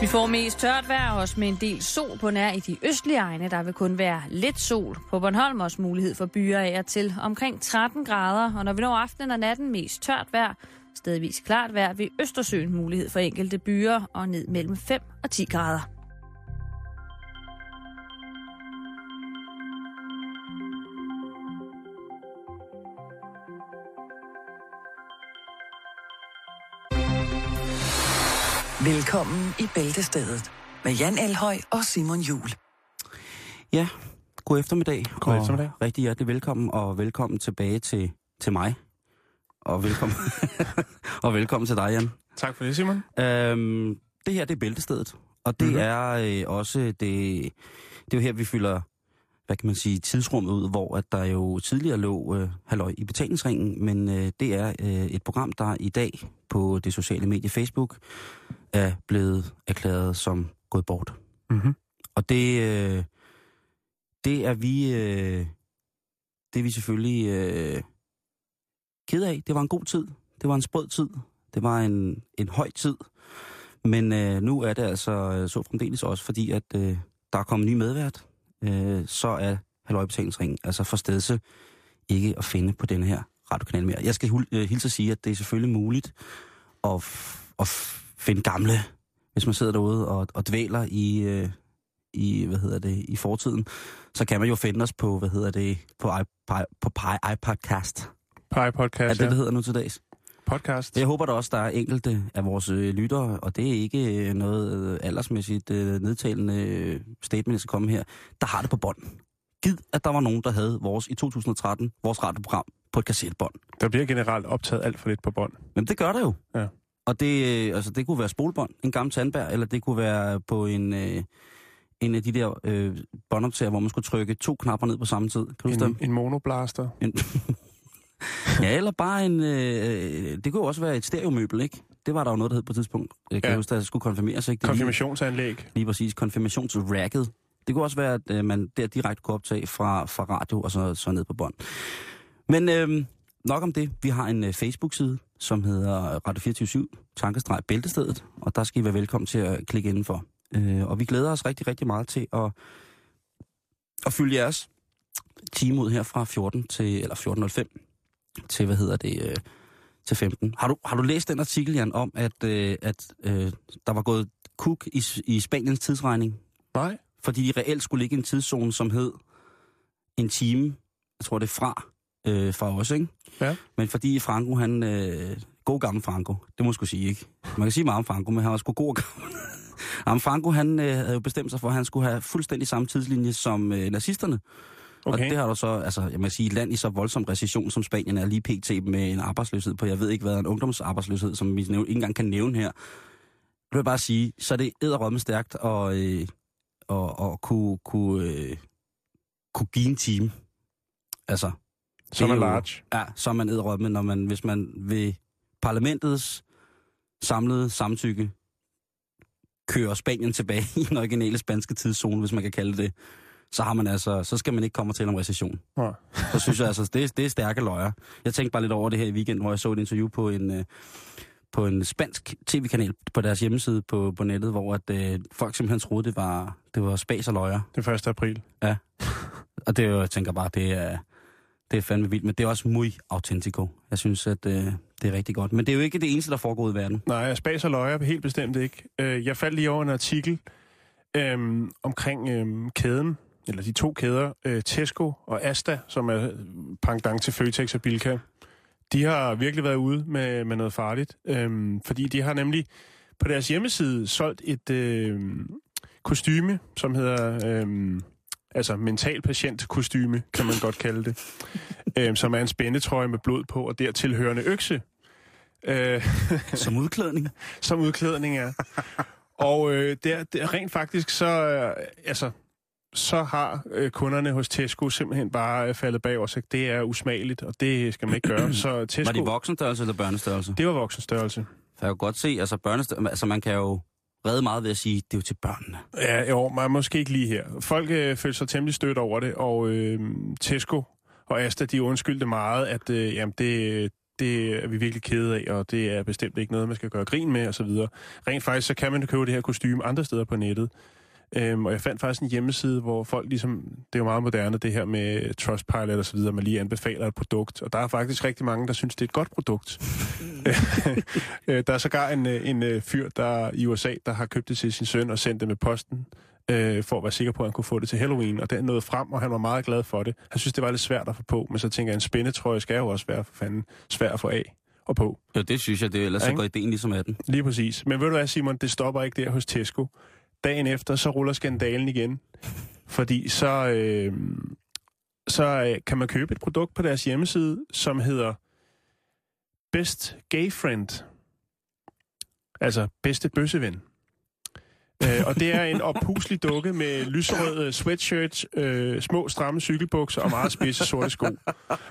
Vi får mest tørt vejr, også med en del sol på nær i de østlige egne. Der vil kun være lidt sol. På Bornholm også mulighed for byer af til omkring 13 grader. Og når vi når aftenen og natten mest tørt vejr, stedvis klart vejr ved Østersøen mulighed for enkelte byer og ned mellem 5 og 10 grader. Velkommen i Bæltestedet med Jan Elhøj og Simon Jul. Ja, god eftermiddag. God og eftermiddag. Rigtig hjertelig velkommen, og velkommen tilbage til, til mig. Og velkommen, og velkommen til dig, Jan. Tak for det, Simon. Øhm, det her, det er Bæltestedet. Og det Mhm. mm-hmm. er øh, også, det, det er jo her, vi fylder, hvad kan man sige, tidsrummet ud, hvor at der jo tidligere lå øh, halløj i betalingsringen, men øh, det er øh, et program, der i dag på det sociale medie Facebook er blevet erklæret som gået bort. Mm-hmm. Og det, øh, det er vi, øh, det er vi selvfølgelig øh, ked af. Det var en god tid. Det var en sprød tid. Det var en, en høj tid. Men øh, nu er det altså øh, så fremdeles også, fordi at øh, der er kommet ny medvært. Øh, så er halvøjbetalingsringen, altså for stedse, ikke at finde på den her radiokanal mere. Jeg skal øh, hilse at sige, at det er selvfølgelig muligt at, at finde gamle, hvis man sidder derude og, og dvæler i, øh, i, hvad hedder det, i fortiden, så kan man jo finde os på, hvad hedder det, på, iPod, på iPodcast. Pie Podcast. Er det, det hedder nu til dags? Podcast. Jeg håber da også, der er enkelte af vores øh, lyttere, og det er ikke øh, noget øh, aldersmæssigt nedtalende statement, jeg skal komme her, der har det på bånd. Gid, at der var nogen, der havde vores i 2013, vores radioprogram på et kassettebånd. Der bliver generelt optaget alt for lidt på bånd. Men det gør der jo. Ja. Og det, altså, det kunne være spolebånd, en gammel tandbær, eller det kunne være på en, øh, en af de der øh, båndoptager, hvor man skulle trykke to knapper ned på samme tid. Kan du? En, en monoblaster. En... ja, eller bare en... Øh, det kunne jo også være et stereomøbel, ikke? Det var der jo noget, der hed på et tidspunkt. Jeg kan Ja. huske, at det skulle konfirmeres, ikke? Det er lige, Konfirmationsanlæg. lige præcis konfirmationsracket. Det kunne også være, at øh, man der direkte kunne optage fra, fra radio og så, så ned på bånd. Men øh, nok om det. Vi har en øh, Facebook-side, som hedder Radio 24 tankestreg Bæltestedet, og der skal I være velkommen til at klikke indenfor. Øh, og vi glæder os rigtig, rigtig meget til at, at fylde jeres time ud her fra 14 til, eller 14.05 til, hvad hedder det, øh, til 15. Har du, har du læst den artikel, Jan, om, at, øh, at øh, der var gået kuk i, i Spaniens tidsregning? Nej. Fordi de reelt skulle ligge i en tidszone, som hed en time, jeg tror det er fra, øh, fra os, ikke? Ja. Men fordi Franco, han, øh, god gammel Franco, det må jeg sgu sige, ikke? Man kan sige meget om Franco, men han var sgu god gammel. Jamen, Franco, han øh, havde jo bestemt sig for, at han skulle have fuldstændig samme tidslinje som øh, nazisterne. Okay. Og det har du så, altså, jeg må sige, et land i så voldsom recession som Spanien er lige pt. med en arbejdsløshed på, jeg ved ikke hvad, en ungdomsarbejdsløshed, som vi ikke engang kan nævne her. Det vil jeg bare sige, så er det æderrømme stærkt at, øh, og, og kunne, kunne, øh, kunne give en time. Altså, Som jo- large. Ja, så er man æderrømme, når man, hvis man ved parlamentets samlede samtykke kører Spanien tilbage i den originale spanske tidszone, hvis man kan kalde det, så har man altså, så skal man ikke komme til om recession. Nej. Så synes jeg altså, det, er- det er stærke løjer. Jeg tænkte bare lidt over det her i weekend, hvor jeg så et interview på en, øh, på en spansk tv-kanal på deres hjemmeside på, på nettet, hvor at, øh, folk simpelthen troede, det var, det var spas og løjer. Det er 1. april. Og det jo, jeg tænker bare, det er, det er fandme vildt, men det er også muy autentico. Jeg synes, at øh, det er rigtig godt. Men det er jo ikke det eneste, der foregår i verden. Nej, spas og løjer helt bestemt ikke. Øh, Jeg faldt lige over en artikel øhm, omkring øhm, kæden, eller de to kæder, øh, Tesco og Asta, som er pangdang til Føtex og Bilka. De har virkelig været ude med, med noget farligt, øhm, fordi de har nemlig på deres hjemmeside solgt et øhm, kostyme, som hedder... Øhm, altså mental patient kostyme, kan man godt kalde det, øhm, som er en spændetrøje med blod på og dertil hørende økse. Øh, Som udklædning. som udklædning er. Og øh, der, der, rent faktisk, så, øh, altså, så har øh, kunderne hos Tesco simpelthen bare øh, faldet bag os. Det er usmageligt, og det skal man ikke gøre. Så Var Tesco, de voksenstørrelse eller børnestørrelse? det var voksenstørrelse. Jeg kan godt se, altså, børnestørrelse, altså man kan jo redde meget ved at sige, det er jo til børnene. Ja, jo, men måske ikke lige her. Folk øh, følte sig temmelig stødt over det, og øh, Tesco og Asta, de undskyldte meget, at øh, jamen, det, det er vi virkelig kede af, og det er bestemt ikke noget, man skal gøre grin med, og så videre. Rent faktisk, så kan man købe det her kostume andre steder på nettet. Øhm, og jeg fandt faktisk en hjemmeside, hvor folk ligesom, det er jo meget moderne, det her med Trustpilot og så videre, man lige anbefaler et produkt. Og der er faktisk rigtig mange, der synes, det er et godt produkt. Øh, der er sågar en, øh, en øh, fyr der i USA, der har købt det til sin søn og sendt det med posten, øh, for at være sikker på, at han kunne få det til Halloween. Og den nåede frem, og han var meget glad for det. Han synes, det var lidt svært at få på, men så tænker jeg, en spændetrøje skal jo også være for fanden svær at få af og på. Ja, det synes jeg, det, ellers så Ja, går ideen ligesom af den. Lige præcis. Men ved du hvad, Simon, det stopper ikke der hos Tesco. Dagen efter, så ruller skandalen igen. Fordi så, øh, så øh, kan man købe et produkt på deres hjemmeside, som hedder Best Gay Friend. Altså bedste bøsseven. Øh, og det er en oppuslig dukke med lyserød øh, sweatshirt, øh, små stramme cykelbukser og meget spidse sorte sko.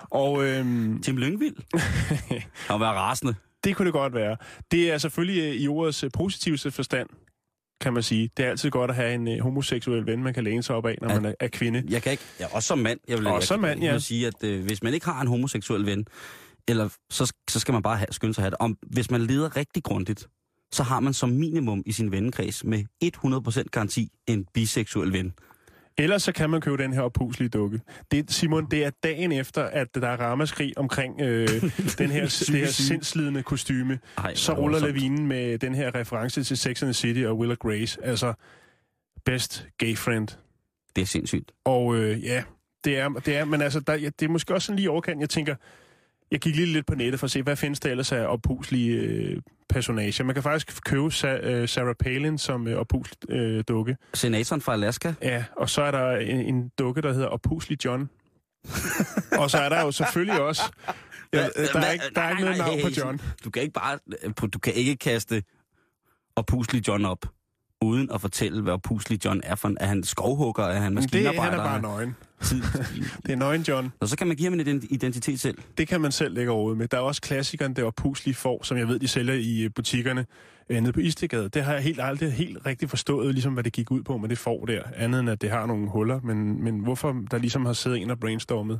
Og øh, Tim Lyngvild. Og være rasende. det kunne det godt være. Det er selvfølgelig øh, i ordets øh, positivste forstand, kan man sige. Det er altid godt at have en øh, homoseksuel ven, man kan læne sig op af, når Ja. man er, er kvinde. Jeg kan ikke, ja, også som mand. Jeg vil, Også jeg, som mand, jeg, ja. sige, at øh, hvis man ikke har en homoseksuel ven, eller så, så skal man bare have, skynde sig at have det. Om, hvis man leder rigtig grundigt, så har man som minimum i sin vennekreds med 100% garanti en biseksuel ven. Ellers så kan man købe den her oppuslige dukke. Det, Simon, det er dagen efter, at der er ramaskrig omkring øh, den her, det her sindslidende kostyme. Ej, Så ruller lavinen med den her reference til Sex and the City og Will og Grace. Altså, best gay friend. Det er sindssygt. Og øh, ja, det er, det er, men altså, der, ja, det er måske også sådan lige overkant. Jeg tænker, jeg gik lige lidt på nettet for at se, hvad findes der ellers af oppuslige øh, personager. Man kan faktisk købe Sa- øh, Sarah Palin som øh, oppuslig øh, dukke. Senatoren fra Alaska. Ja, og så er der en, en dukke, der hedder oppuslig John. og så er der jo selvfølgelig også... Ja, øh, der, er ikke, der er ikke noget navn på John. Du kan ikke bare, du kan ikke kaste oppuslig John op, uden at fortælle, hvad oppuslig John er for. Er han skovhugger? Er han Men det, han maskinarbejder? er bare nøgen. Det er nøgen John. Og så kan man give ham en ident- identitet selv. Det kan man selv lægge råd med. Der er også klassikeren, der var puslige får, som jeg ved, de sælger i øh, butikkerne øh, nede på Istegade. Det har jeg helt aldrig helt rigtig forstået, ligesom hvad det gik ud på med det får der. Andet end, at det har nogle huller. Men, men hvorfor der ligesom har siddet en og brainstormet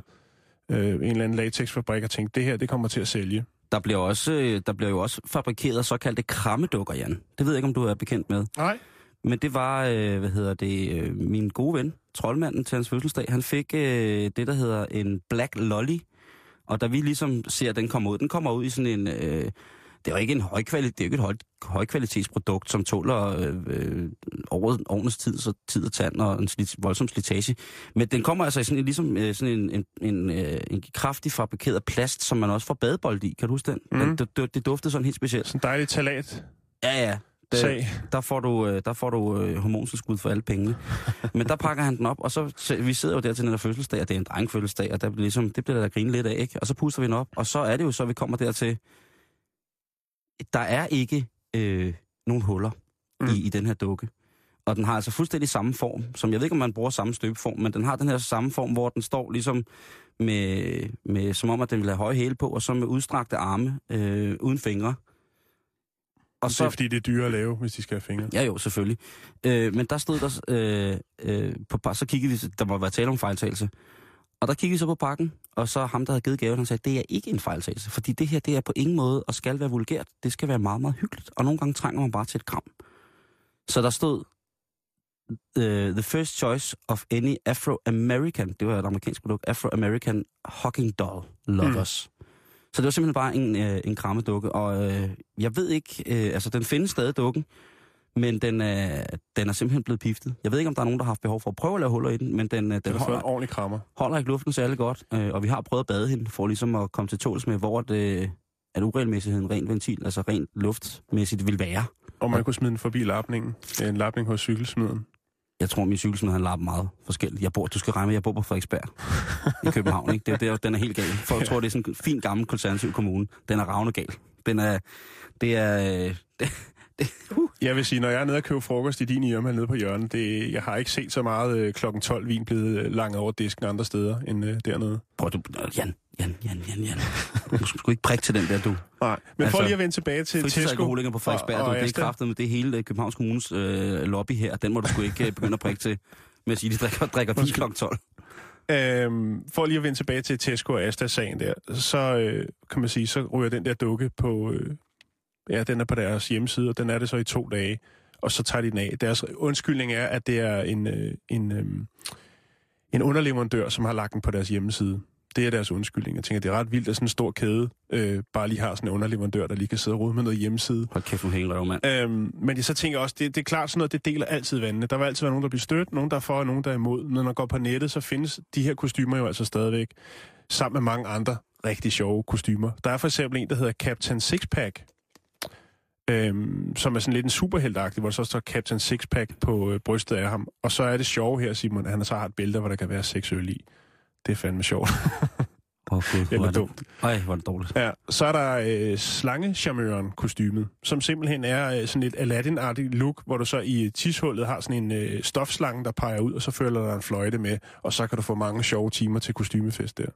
øh, en eller anden latexfabrik og tænkt, det her, det kommer til at sælge. Der bliver, også, øh, der bliver jo også fabrikeret såkaldte krammedukker, Jan. Det ved jeg ikke, om du er bekendt med. Nej. Men det var, øh, hvad hedder det, øh, min gode ven, troldmanden til hans fødselsdag. Han fik øh, det, der hedder en Black Lolly. Og da vi ligesom ser, at den kommer ud, den kommer ud i sådan en... Øh, det er jo ikke en højkvalitet, det er jo ikke et høj, højkvalitetsprodukt, som tåler øh, øh, over årenes tid, så tid og tand og en slit, voldsom slitage. Men den kommer altså i sådan ligesom, øh, sådan en, en, en, øh, en kraftig fabrikeret plast, som man også får badebold i. Kan du huske den? Mm. den det, det, det duftede sådan helt specielt. Sådan dejlig talat Ja, ja. Det, sag. der får du, øh, der får du øh, hormonstilskud for alle pengene. Men der pakker han den op, og så, så vi sidder jo der til den der fødselsdag, og det er en drengfødselsdag, og der bliver ligesom, det bliver der grine lidt af, ikke? Og så puster vi den op, og så er det jo så, vi kommer dertil, der er ikke øh, nogen huller mm. I, i den her dukke. Og den har altså fuldstændig samme form, som jeg ved ikke, om man bruger samme støbeform, men den har den her samme form, hvor den står ligesom med, med som om, at den vil have høje hæle på, og så med udstrakte arme, øh, uden fingre. Og Så... Det er fordi, det er dyre at lave, hvis de skal have fingre. Ja jo, selvfølgelig. Øh, men der stod der, øh, øh, på, så kiggede vi, der må være tale om fejltagelse. Og der kiggede vi så på pakken, og så ham, der havde givet gaven, han sagde, det er ikke en fejltagelse, fordi det her, det er på ingen måde og skal være vulgært. Det skal være meget, meget hyggeligt, og nogle gange trænger man bare til et kram. Så der stod, uh, the first choice of any Afro-American, det var et amerikansk produkt, Afro-American Hocking Doll Lovers. Mm. Så det var simpelthen bare en, øh, en krammedukke, og øh, jeg ved ikke, øh, altså den findes stadig dukken, men den, øh, den er simpelthen blevet piftet. Jeg ved ikke, om der er nogen, der har haft behov for at prøve at lave huller i den, men den, øh, Den en holder, ordentlig krammer. holder ikke luften særlig godt, øh, og vi har prøvet at bade hende, for ligesom at komme til tåls med, hvor det, at uregelmæssigheden rent ventil, altså rent luftmæssigt, vil være. Og man kunne smide den forbi lapningen. En lapning hos cykelsmeden. Jeg tror, min cykelsmed han lapper meget forskelligt. Jeg bor, du skal regne med, jeg bor på Frederiksberg i København. Ikke? Det, er- det, den er helt gal. Folk tror, det er sådan en fin, gammel, konservativ kommune. Den er ravne gal. Den er... Det er... øh, Det, Jeg vil sige, når jeg er nede og køber frokost i din Irma nede på hjørnet, det, jeg har ikke set så meget øh, klokken 12 vin blevet øh, langt over disken andre steder end øh, dernede. prøv du... Jan, Jan, Jan, Jan, Jan. Du skal sgu ikke prikke til den der, du. Nej. Men altså, for lige at vende tilbage til Tesco. På Frederiksberg, og- du. og Det er kraftet med det hele øh, Københavns Kommunes øh, lobby her. Den må du sgu ikke øh, begynde at prikke til med at sige, at de drikker, drikker vin kl. 12. Øhm, for lige at vende tilbage til Tesco og Asta-sagen der, så øh, kan man sige, så ryger den der dukke på, øh, ja, den er på deres hjemmeside, og den er det så i to dage, og så tager de den af. Deres undskyldning er, at det er en, øh, en, øh, en underleverandør, som har lagt den på deres hjemmeside. Det er deres undskyldning. Jeg tænker, det er ret vildt, at sådan en stor kæde øh, bare lige har sådan en underleverandør, der lige kan sidde og rode med noget hjemmeside. Hold kæft, nu hænger mand. Øhm, men jeg så tænker jeg også, det, det er klart sådan noget, det deler altid vandene. Der vil altid være nogen, der bliver stødt, nogen, der er for, og nogen, der er imod. Når man går på nettet, så findes de her kostymer jo altså stadigvæk, sammen med mange andre rigtig sjove kostymer. Der er for eksempel en, der hedder Captain Sixpack, øhm, som er sådan lidt en superheltagtig, hvor der så står Captain Sixpack på øh, brystet af ham. Og så er det sjove her, Simon, at han så har et bælte, hvor der kan være seks øl i. Det er fandme sjovt. Oh, gud, Eller hvor er dumt. Ej, hvor er det dårligt. Ja, så er der øh, slangecharmøren kostymet, som simpelthen er øh, sådan et Aladdin-agtigt look, hvor du så i tishullet har sådan en øh, stofslange, der peger ud, og så følger der en fløjte med, og så kan du få mange sjove timer til kostymefest der.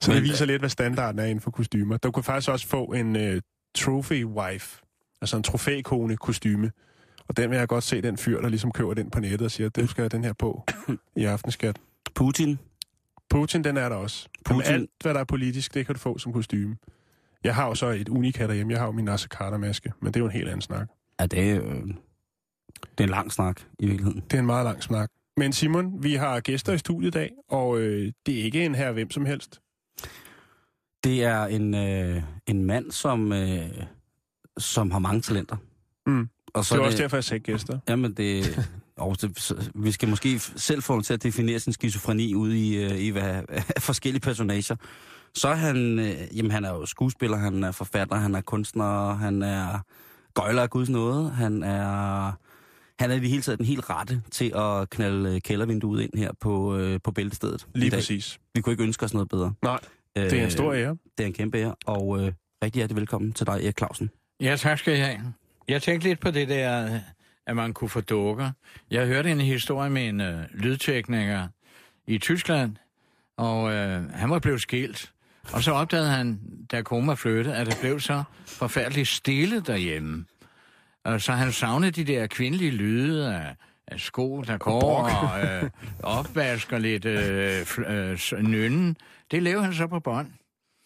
Så det viser lidt, hvad standarden er inden for kostymer. Du kan faktisk også få en øh, trophy wife, altså en trofækone kostyme. Og den vil jeg godt se, den fyr, der ligesom køber den på nettet og siger, det skal jeg den her på i aftenskat. Putin, Putin, den er der også. Putin- Putin. alt, hvad der er politisk, det kan du få som kostume. Jeg har jo så et unikat derhjemme. Jeg har jo min Nasser Carter-maske, men det er jo en helt anden snak. ja, det er, øh, det er en lang snak i virkeligheden. Det er en meget lang snak. Men Simon, vi har gæster i studiet i dag, og øh, det er ikke en her hvem som helst. Det er en, øh, en mand, som, øh, som har mange talenter. Mm. Og Så det er også derfor, jeg sagde gæster. Jamen, det, og det, vi skal måske selv få ham til at definere sin skizofreni ude i, øh, i hvad, forskellige personager. Så er han, øh, jamen, han er jo skuespiller, han er forfatter, han er kunstner, han er gøjler af guds nåde, han er, han er i det hele taget den helt rette til at knalde øh, kældervinduet ind her på, øh, på bæltestedet. Lige præcis. Vi kunne ikke ønske os noget bedre. Nej, det er en stor ære. Det er en kæmpe ære, og øh, rigtig hjertelig velkommen til dig, Erik Clausen. Ja, tak skal I have. Jeg tænkte lidt på det der, at man kunne få dukker. Jeg hørte en historie med en øh, lydtekniker i Tyskland, og øh, han var blevet skilt. Og så opdagede han, da koma flyttede, at det blev så forfærdeligt stille derhjemme. Og så han savnede de der kvindelige lyde af, af sko, der går, og øh, opvask og lidt øh, øh, nynnen. Det lavede han så på bånd.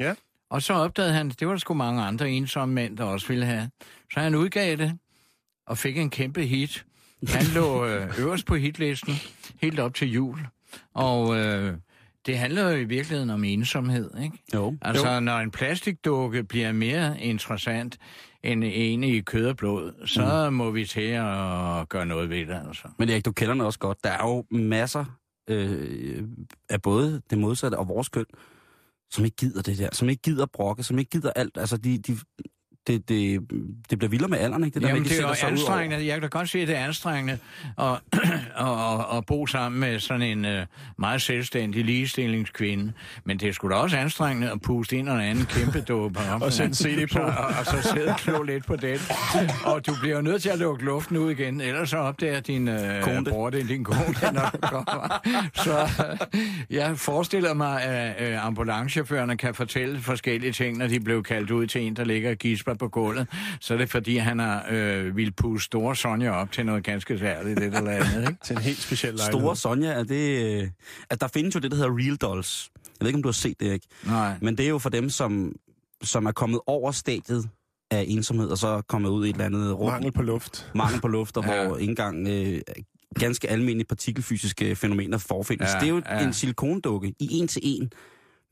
Ja. Og så opdagede han, det var der sgu mange andre ensomme mænd, der også ville have. Så han udgav det, og fik en kæmpe hit. Han lå øh, øverst på hitlisten, helt op til jul. Og øh, det handler jo i virkeligheden om ensomhed, ikke? Jo. Altså, jo. når en plastikdukke bliver mere interessant end en i kød og blod, så mm. må vi til at gøre noget ved det, altså. Men Erik, du kender den også godt. Der er jo masser øh, af både det modsatte og vores køn, som ikke gider det der, som ikke gider brokke, som ikke gider alt. Altså, de, de, det, det, det bliver vildere med alderen, ikke? Det der Jamen, med, det de er jo sig ud over- anstrengende. Jeg kan da godt se, at det er anstrengende at, at, at, at bo sammen med sådan en uh, meget selvstændig ligestillingskvinde. Men det er sgu da også anstrengende at puste ind og anden kæmpe op. Og sætte CD på. Så, og, og, så sidde og klå lidt på den. Og du bliver jo nødt til at lukke luften ud igen, ellers så opdager din uh, Kone det. bror, det din kone, når du kommer. Så uh, jeg forestiller mig, at uh, ambulancechaufførerne kan fortælle forskellige ting, når de blev kaldt ud til en, der ligger og gisper på gulvet. Så er det fordi, han har øh, ville puste store Sonja op til noget ganske særligt, det eller andet, ikke? Til en helt speciel lejlighed. Store Sonja, er det... Øh, at der findes jo det, der hedder Real Dolls. Jeg ved ikke, om du har set det, ikke? Nej. Men det er jo for dem, som, som er kommet over stadiet af ensomhed, og så er kommet ud i et eller andet rum. Mangel på luft. mangel på luft, og Ja. hvor ikke engang øh, ganske almindelige partikelfysiske fænomener forefindes. Ja, det er jo ja. en silikondukke i en til en,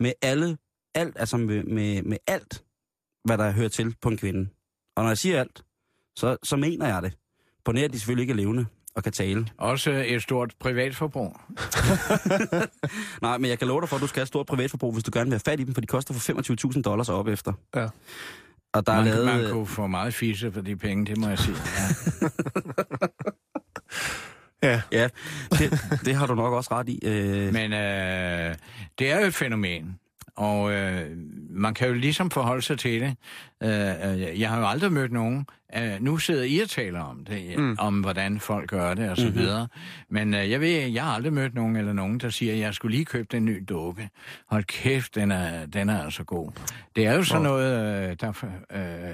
med alle, alt, altså med, med, med alt, hvad der hører til på en kvinde. Og når jeg siger alt, så, så mener jeg det. På nær, de selvfølgelig ikke er levende og kan tale. Også et stort privatforbrug. Nej, men jeg kan love dig for, at du skal have et stort privatforbrug, hvis du gerne vil have fat i dem, for de koster for 25.000 dollars og op efter. Ja. Og der er Man, lavet... man kunne få meget fisse for de penge, det må jeg sige. Ja. Ja, Ja, det, det har du nok også ret i. Øh, Men øh, det er jo et fænomen, og øh, man kan jo ligesom forholde sig til det. Øh, øh, jeg har jo aldrig mødt nogen Uh, nu sidder I og taler om det, mm. om hvordan folk gør det og så mm-hmm. videre. Men uh, jeg ved, jeg har aldrig mødt nogen eller nogen, der siger, at jeg skulle lige købe den nye dukke. Hold kæft, den er, den er altså god. Det er jo sådan noget, der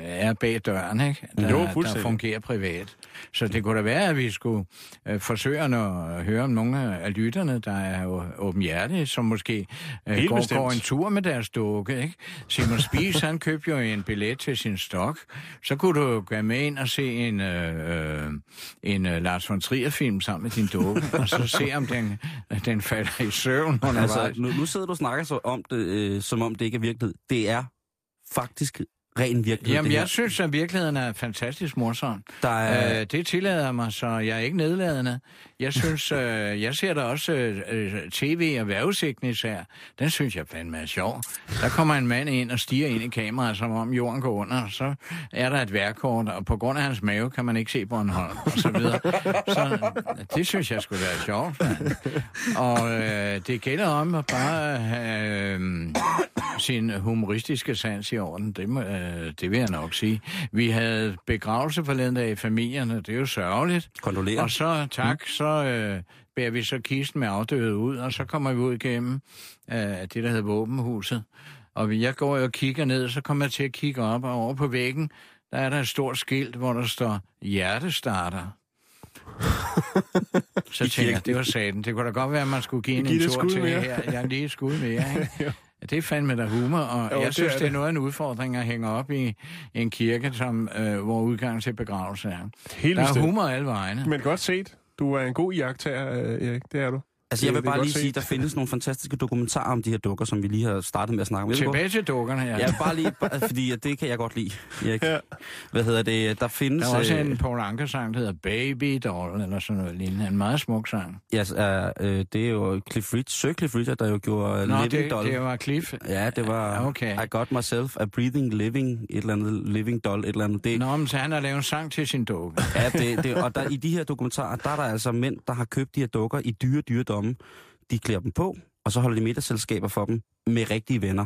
er bag døren, ikke? Der, Jo, der fungerer privat. Så det kunne da være, at vi skulle forsøge at høre om nogle af lytterne, der er jo åbenhjertige, som måske Helt går, bestemt. går en tur med deres dukke, ikke? Simon Spies, han købte jo en billet til sin stok. Så kunne du gå med ind og se en, øh, øh, en uh, Lars von Trier-film sammen med din dukke, og så se, om den, den falder i søvn undervejs. Altså, nu, nu sidder du og snakker så om det, øh, som om det ikke er virkelighed. Det er faktisk ren virkelighed. Jamen, jeg synes, at virkeligheden er fantastisk morsom. Der er, Øh, det tillader mig, så jeg er ikke nedladende. Jeg synes, øh, jeg ser da også øh, øh, tv og vejrudsigten især. Den synes jeg fandme er sjov. Der kommer en mand ind og stiger ind i kameraet, som om jorden går under. Så er der et værkort, og på grund af hans mave kan man ikke se Bornholm, og så videre. Så det synes jeg skulle være sjovt, mand. Og øh, det gælder om at bare øh, sin humoristiske sans i orden. Det, må, øh, det vil jeg nok sige. Vi havde begravelse forleden dag i familien, og det er jo sørgeligt. kondolerer. Og så, tak, mm. så øh, bærer vi så kisten med afdøde ud, og så kommer vi ud igennem øh, det, der hedder våbenhuset. Og vi- jeg går og kigger ned, så kommer jeg til at kigge op, og over på væggen, der er der et stort skilt, hvor der står hjertestarter. så tænker jeg, det var saten. Det kunne da godt være, at man skulle give en, Giv en tur til mere. her. Ja, lige et skud mere, ikke? Det er fandme da humor, og Jo, jeg det synes, er det er det. noget af en udfordring at hænge op i en kirke, som, øh, hvor udgang til begravelse er. Helt Der er humor alle vegne. Men godt set. Du er en god jagttager, øh, Erik. Det er du. Altså, jeg vil bare lige sige, der findes nogle fantastiske dokumentarer om de her dukker, som vi lige har startet med at snakke om. Jeg Tilbage til dukkerne godt- Ja, bare lige, bare- fordi at det kan jeg godt lide. Erik. Ja. Hvad hedder det? Der findes... Der er også øh, en Paul Anker-sang, der hedder Baby Doll, eller sådan noget lignende. En meget smuk sang. Ja, uh, øh, det er jo Cliff Richard, Sir Cliff Richard, der jo gjorde Nå, Living det, Doll. det var Cliff. Ja, det var Okay. I Got Myself a Breathing Living, et eller andet Living Doll, et eller andet. Det, Nå, men så han har lavet en sang til sin dukke. Ja, det, det, og der, i de her dokumentarer, der er der altså mænd, der har købt de her dukker i dyre, dyre domme. De klæder dem på, og så holder de middagsselskaber for dem med rigtige venner.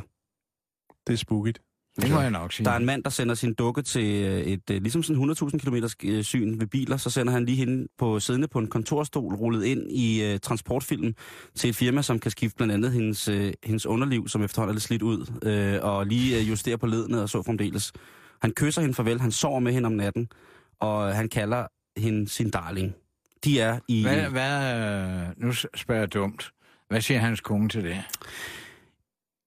Det er spookigt. Det må jeg nok sige. Der er en mand, der sender sin dukke til øh, et, øh, ligesom sådan 100.000 km øh, syn ved biler, så sender han lige hende på siddende på en kontorstol, rullet ind i uh, transportfilm til et firma, som kan skifte blandt andet hendes, uh, hendes underliv, som efterhånden er lidt slidt ud, uh, og lige uh, justere på ledene og så fremdeles. Han kysser hende farvel, han sover med hende om natten, og han kalder hende sin darling. De er i... Hvad, hvad, øh, nu spørger jeg dumt. Hvad siger hans kone til det?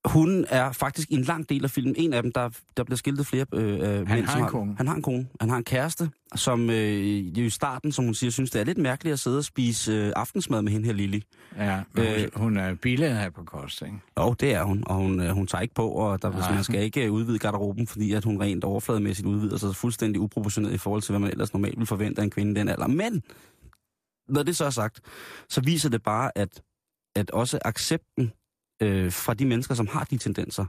Hun er faktisk i en lang del af filmen. En af dem, der, der bliver skiltet flere øh, øh, Han mænd, har en kone. Han har en kone. Han har en kæreste, som øh, jo i starten, som hun siger, synes, det er lidt mærkeligt at sidde og spise øh, aftensmad med hende her, Lili. Ja, men Øh. hun, er billedet her på kost, ikke? Jo, det er hun, og hun, øh, hun tager ikke på, og der, Nej. man skal ikke øh, udvide garderoben, fordi at hun rent overflademæssigt udvider sig fuldstændig uproportioneret i forhold til, hvad man ellers normalt vil forvente af en kvinde i den alder. Men, når det så er sagt, så viser det bare, at, at også accepten øh, fra de mennesker, som har de tendenser,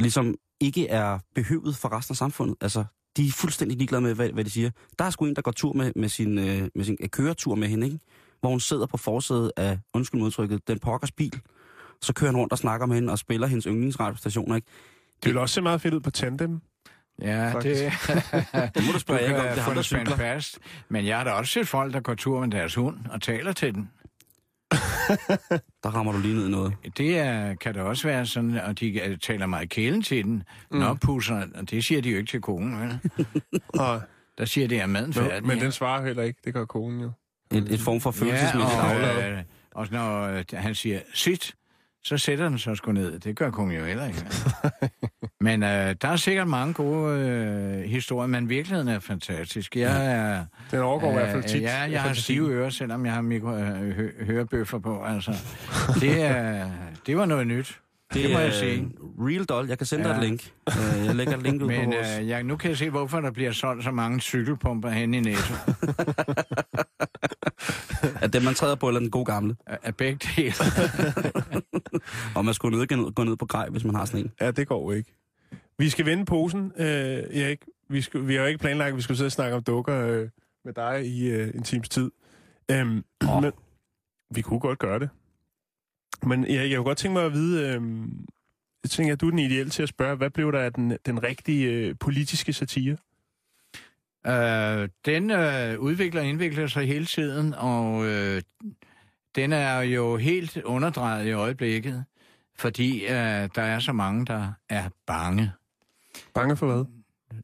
ligesom ikke er behøvet for resten af samfundet. Altså, de er fuldstændig ligeglade med, hvad, hvad de siger. Der er sgu en, der går tur med, med sin, øh, med sin øh, køretur med hende, ikke? hvor hun sidder på forsædet af, undskyld modtrykket, den pokkers bil. Så kører han rundt og snakker med hende og spiller hendes yndlingsradiostationer, ikke? Det vil også se meget fedt ud på tandem. Ja, Faktisk. det, Det må du spørge du ikke om, det er ham, der det cykler. fast. Men jeg har da også set folk, der går tur med deres hund og taler til den. Der rammer du lige ned i noget. Det er, kan da også være sådan, og de øh, taler meget kælen til den. Mm. Nå, pusser, og det siger de jo ikke til konen, vel? Og, Der siger de, at maden færdig. men den svarer heller ikke. Det gør konen jo. Et, et form for følelsesmæssigt ja, aflad. og, øh, og når øh, han siger, sit, så sætter den så sgu ned. Det gør konen jo heller ikke. Men øh, der er sikkert mange gode øh, historier, men virkeligheden er fantastisk. Jeg er... Den overgår i hvert fald tit. Ja, jeg har stive ører, selvom jeg har mikro, øh, hø, hørebøffer på. Altså, det, er, det var noget nyt. Det, det må jeg sige. Real doll. Jeg kan sende dig Ja. et link. Uh, jeg lægger et link ud Men på vores... øh, jeg, nu kan jeg se, hvorfor der bliver solgt så mange cykelpumper hen i Netto. At den, man træder på, eller den gode gamle. Af begge dele. Og man skulle nødt gå, gå ned på grej, hvis man har sådan en. Ja, det går ikke. Vi skal vende posen, øh, Erik. Vi, skal, vi har jo ikke planlagt, at vi skulle sidde og snakke om dukker øh, med dig i øh, en times tid. Øhm, oh. Men vi kunne godt gøre det. Men Erik, jeg kunne godt tænke mig at vide... Øh, jeg tænker, at du er den ideelle til at spørge, hvad blev der af den, den rigtige øh, politiske satire? Øh, den øh, udvikler og indvikler sig hele tiden, og øh, den er jo helt underdrejet i øjeblikket, fordi øh, der er så mange, der er bange. Bange for hvad?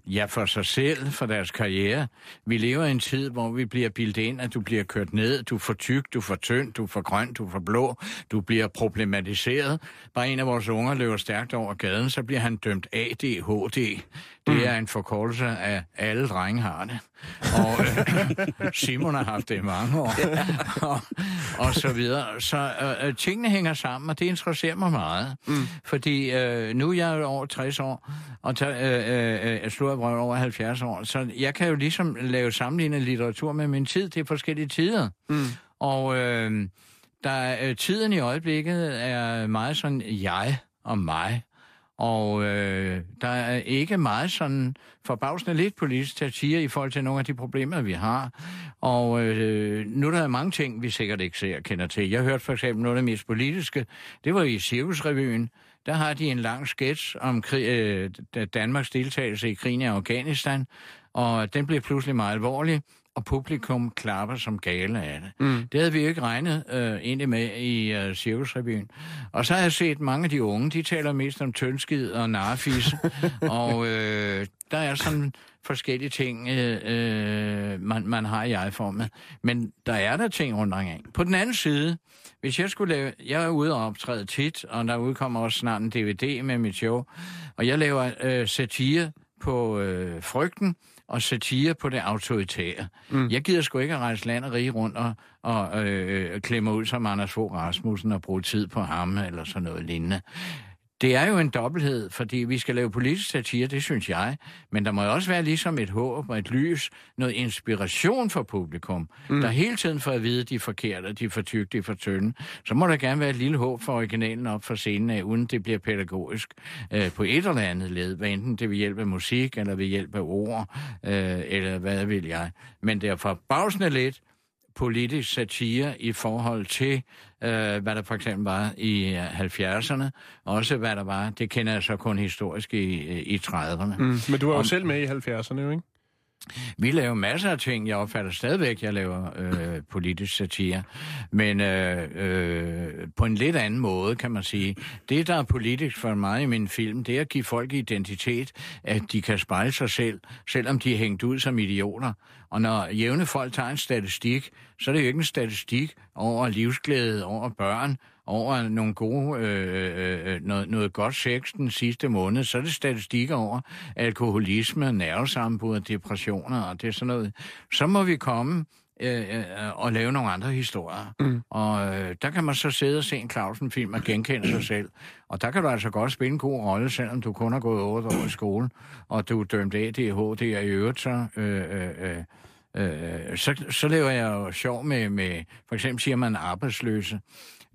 Ja, for sig selv, for deres karriere. Vi lever i en tid, hvor vi bliver bildet ind, at du bliver kørt ned, du er for tyk, du er for tynd, du er for grøn, du er for blå, du bliver problematiseret. Bare en af vores unger løber stærkt over gaden, så bliver han dømt ADHD. Det mm. er en forkortelse af alle drenge har det. Og øh, Simon har haft det i mange år. og, og så videre. Så øh, øh, tingene hænger sammen, og det interesserer mig meget. Mm. Fordi øh, nu er jeg over 60 år, og tager, øh, øh, slår over 70 år. Så jeg kan jo ligesom lave sammenlignende litteratur med min tid. Det er forskellige tider. Mm. Og øh, der, øh, tiden i øjeblikket er meget sådan jeg og mig og øh, der er ikke meget sådan forbavsende lidt politisk satire i forhold til nogle af de problemer, vi har. Og øh, nu er der mange ting, vi sikkert ikke ser og kender til. Jeg hørte for eksempel noget af det mest politiske. Det var i Cirkusrevyen. Der har de en lang sketch om krig, øh, Danmarks deltagelse i krigen i Afghanistan. Og den blev pludselig meget alvorlig og publikum klapper som gale af det. Mm. Det havde vi jo ikke regnet øh, egentlig med i øh, Cirkusrevyen. Og så har jeg set mange af de unge, de taler mest om tønskid og narfis, og øh, der er sådan forskellige ting, øh, øh, man, man har i iPhone. Men der er der ting rundt omkring. På den anden side, hvis jeg skulle lave... Jeg er ude og optræde tit, og der udkommer også snart en DVD med mit show, og jeg laver øh, satire på øh, frygten, og satire på det autoritære. Mm. Jeg gider sgu ikke at rejse land og rige rundt og, og øh, klemme ud som Anders Fogh Rasmussen og bruge tid på ham eller sådan noget lignende. Det er jo en dobbelthed, fordi vi skal lave politisk satire, det synes jeg. Men der må også være ligesom et håb og et lys, noget inspiration for publikum, mm. der hele tiden får at vide, at de er forkerte, de er for tykke, de er for tynde. Så må der gerne være et lille håb for originalen op for scenen af, uden det bliver pædagogisk øh, på et eller andet led, hvad enten det vil hjælpe af musik, eller ved hjælp af ord, øh, eller hvad vil jeg. Men det er forbavsende lidt, politisk satire i forhold til, øh, hvad der for eksempel var i 70'erne, også hvad der var, det kender jeg så kun historisk i, i 30'erne. Mm, men du var jo Om, selv med i 70'erne, jo ikke? Vi laver masser af ting. Jeg opfatter stadigvæk, jeg laver øh, politisk satire. Men øh, øh, på en lidt anden måde, kan man sige. Det, der er politisk for mig i min film, det er at give folk identitet, at de kan spejle sig selv, selvom de er hængt ud som idioter. Og når jævne folk tager en statistik, så er det jo ikke en statistik over livsglæde, over børn, over nogle gode, øh, øh, øh, noget, noget godt sex den sidste måned, så er det statistikker over alkoholisme, nervesambrud og depressioner og det er sådan noget. Så må vi komme øh, øh, og lave nogle andre historier. Mm. Og øh, der kan man så sidde og se en Clausen-film og genkende sig selv. Og der kan du altså godt spille en god rolle, selvom du kun har gået otte år i skole, og du er dømt ADHD og i øvrigt så... Øh, øh, øh, øh, så, så laver jeg jo sjov med, med, for eksempel siger man arbejdsløse.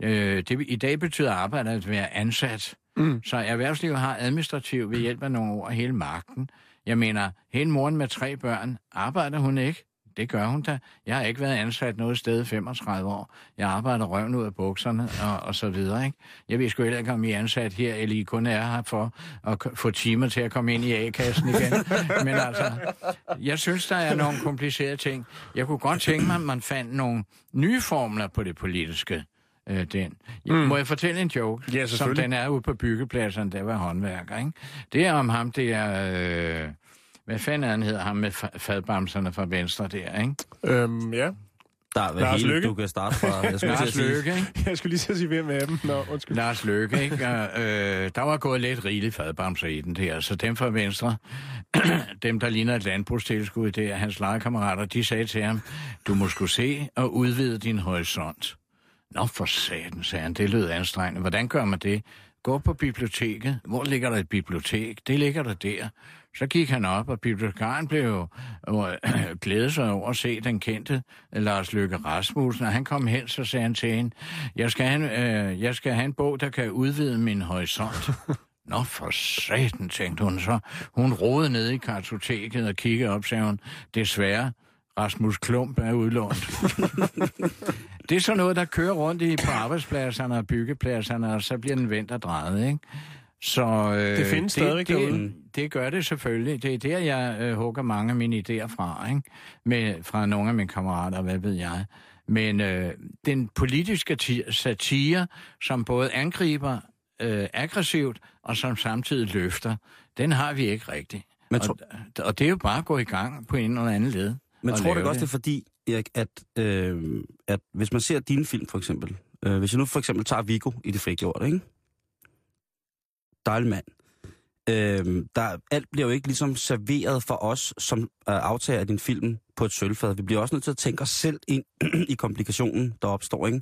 Øh, det, I dag betyder arbejde at være ansat. Mm. Så erhvervslivet har administrativt ved hjælp af nogle ord hele magten. Jeg mener, hele moren med tre børn, arbejder hun ikke? Det gør hun da. Jeg har ikke været ansat noget sted 35 år. Jeg arbejder røven ud af bukserne og, og så videre. Ikke? Jeg ved sgu heller ikke, om I er ansat her, eller I kun er her for at få timer til at komme ind i A-kassen igen. Men altså, jeg synes, der er nogle komplicerede ting. Jeg kunne godt tænke mig, at man fandt nogle nye formler på det politiske øh, den. Mm. Må jeg fortælle en joke? Ja, som den er ude på byggepladserne, der var håndværker, ikke? Det er om ham, det er... Øh, hvad fanden han hedder ham med fadbamserne fra Venstre der, ikke? Øhm, ja. Der er Lars hele, Løkke. du kan starte fra. Jeg skulle Lars Løkke, ikke? Jeg skulle lige så sige, hvem af dem. Nå, undskyld. Lars Løkke, ikke? øh, der var gået lidt rigeligt fadbamser i den der, så dem fra Venstre, dem der ligner et landbrugstilskud, det er hans legekammerater, de sagde til ham, du må skulle se og udvide din horisont. Nå for satan, sagde han, det lød anstrengende. Hvordan gør man det? Gå på biblioteket. Hvor ligger der et bibliotek? Det ligger der der. Så gik han op, og bibliotekaren blev jo øh, glædet sig over at se den kendte Lars Løkke Rasmussen, og han kom hen, så sagde han til hende, jeg skal have, øh, jeg skal have en bog, der kan udvide min horisont. Nå, for satan, tænkte hun så. Hun rodede ned i kartoteket og kiggede op, sagde hun, desværre, Rasmus Klump er udlånt. det er sådan noget, der kører rundt i på arbejdspladserne og byggepladserne, og så bliver den vendt og drejet, ikke? Så, øh, Det findes stadigvæk det, derude. det, det gør det selvfølgelig. Det er der, jeg øh, hugger mange af mine idéer fra, ikke? Med, fra nogle af mine kammerater, hvad ved jeg. Men øh, den politiske ti- satire, som både angriber øh, aggressivt, og som samtidig løfter, den har vi ikke rigtigt. Men og, og det er jo bare at gå i gang på en eller anden led. Men tror du ikke også, det er fordi, Erik, at, øh, at hvis man ser dine film for eksempel, øh, hvis jeg nu for eksempel tager Vigo i det frigjorte, ikke? Dejlig mand. Øh, der, alt bliver jo ikke ligesom serveret for os, som øh, aftager din film på et sølvfad. Vi bliver også nødt til at tænke os selv ind i komplikationen, der opstår, ikke?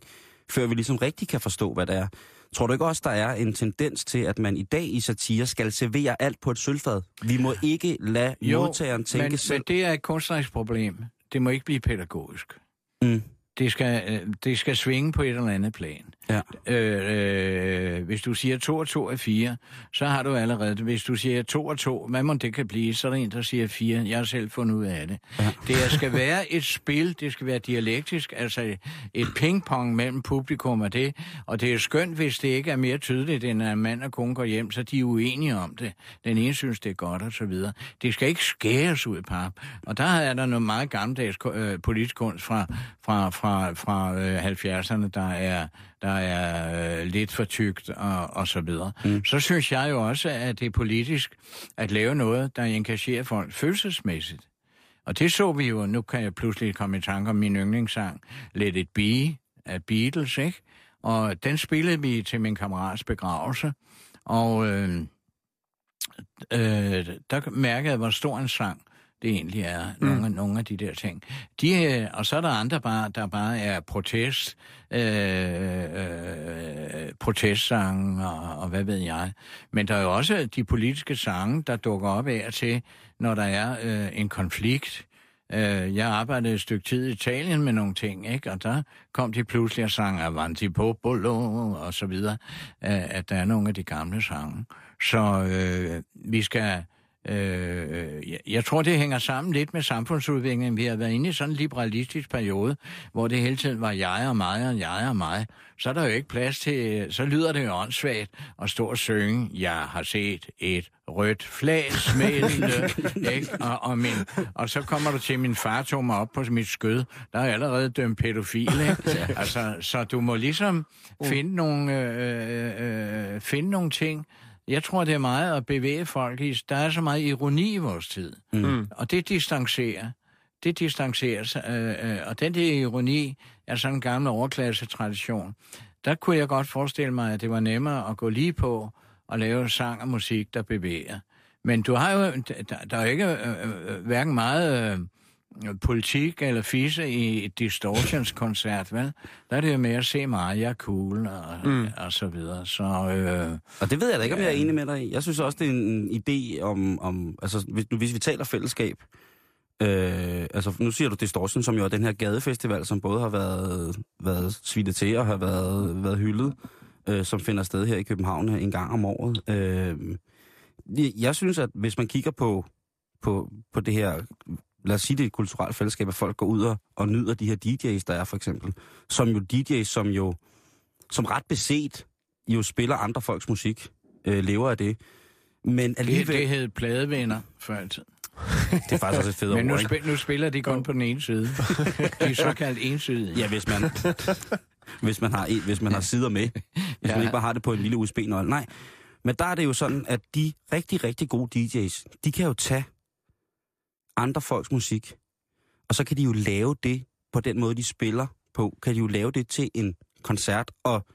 Før vi ligesom rigtig kan forstå, hvad det er. Tror du ikke også, der er en tendens til, at man i dag i satire skal servere alt på et sølvfad? Vi må ikke lade jo, modtageren tænke men, selv. men det er et kunstnerisk problem. Det må ikke blive pædagogisk. Mm. Det skal, øh, det skal svinge på et eller andet plan. Ja. Øh, øh, hvis du siger 2 og 2 er 4, så har du allerede... Hvis du siger 2 og 2, hvad må det kan blive, så er der en, der siger 4. Jeg har selv fundet ud af det. Ja. Det skal være et spil, det skal være dialektisk, altså et pingpong mellem publikum og det. Og det er skønt, hvis det ikke er mere tydeligt, end at mand og kone går hjem, så de er uenige om det. Den ene synes, det er godt, og så videre. Det skal ikke skæres ud i pap. Og der er der noget meget gammeldags øh, politisk kunst fra, fra, fra, fra øh, 70'erne, der er, der er øh, lidt for tykt og, og så videre. Mm. Så synes jeg jo også, at det er politisk at lave noget, der engagerer folk følelsesmæssigt. Og det så vi jo, nu kan jeg pludselig komme i tanke om min yndlingssang, Let It Be af Beatles, ikke? Og den spillede vi til min kammerats begravelse, og øh, øh, der mærkede jeg, hvor stor en sang det egentlig er, mm. nogle, nogle af de der ting. De, øh, og så er der andre, bare, der bare er protest, øh, øh, protestsange og, og hvad ved jeg. Men der er jo også de politiske sange, der dukker op af og til, når der er øh, en konflikt. Øh, jeg arbejdede et stykke tid i Italien med nogle ting, ikke? og der kom de pludselig og sang Avanti Popolo og så videre, øh, at der er nogle af de gamle sange. Så øh, vi skal... Øh, jeg, jeg tror, det hænger sammen lidt med samfundsudviklingen. Vi har været inde i sådan en liberalistisk periode, hvor det hele tiden var jeg og mig og jeg og mig. Så er der jo ikke plads til, så lyder det jo åndssvagt at stå og synge, jeg har set et rødt flag smelte, ikke? Og, og, min, og så kommer du til, min far tog mig op på mit skød. Der er allerede dømt pædofil, ikke? Altså, så du må ligesom finde nogle, øh, øh, finde nogle ting, jeg tror, det er meget at bevæge folk i. Der er så meget ironi i vores tid. Mm. Og det distancerer. Det distanceres. Øh, øh, og den der ironi er sådan en gammel overklasse-tradition. Der kunne jeg godt forestille mig, at det var nemmere at gå lige på og lave sang og musik, der bevæger. Men du har jo, der, der er ikke øh, øh, hverken meget øh, politik eller fisse i et distortions-koncert, vel? Der er det jo mere at se mig, jeg er cool og, mm. og så videre. Så, øh, Og det ved jeg da ikke, om jeg er enig med dig i. Jeg synes også, det er en idé om, om altså hvis, hvis vi taler fællesskab, øh, altså nu siger du Distortion, som jo er den her gadefestival, som både har været, været svidet til og har været, været hyldet, øh, som finder sted her i København en gang om året. Øh, jeg synes, at hvis man kigger på, på, på det her, lad os sige det er et kulturelt fællesskab, at folk går ud og, og nyder de her DJ's, der er for eksempel, som jo DJ's, som jo som ret beset jo spiller andre folks musik, øh, lever af det. Men det, alligevel... det hed pladevenner før i tiden. Det er faktisk også et fedt Men nu, ord, spil, nu spiller de kun på den ene side. De er såkaldt ensidige. Ja, hvis man, hvis man har, hvis man har sider med. Hvis ja. man ikke bare har det på en lille USB-nøgle. Nej, men der er det jo sådan, at de rigtig, rigtig gode DJ's, de kan jo tage andre folks musik, og så kan de jo lave det på den måde, de spiller på. Kan de jo lave det til en koncert, og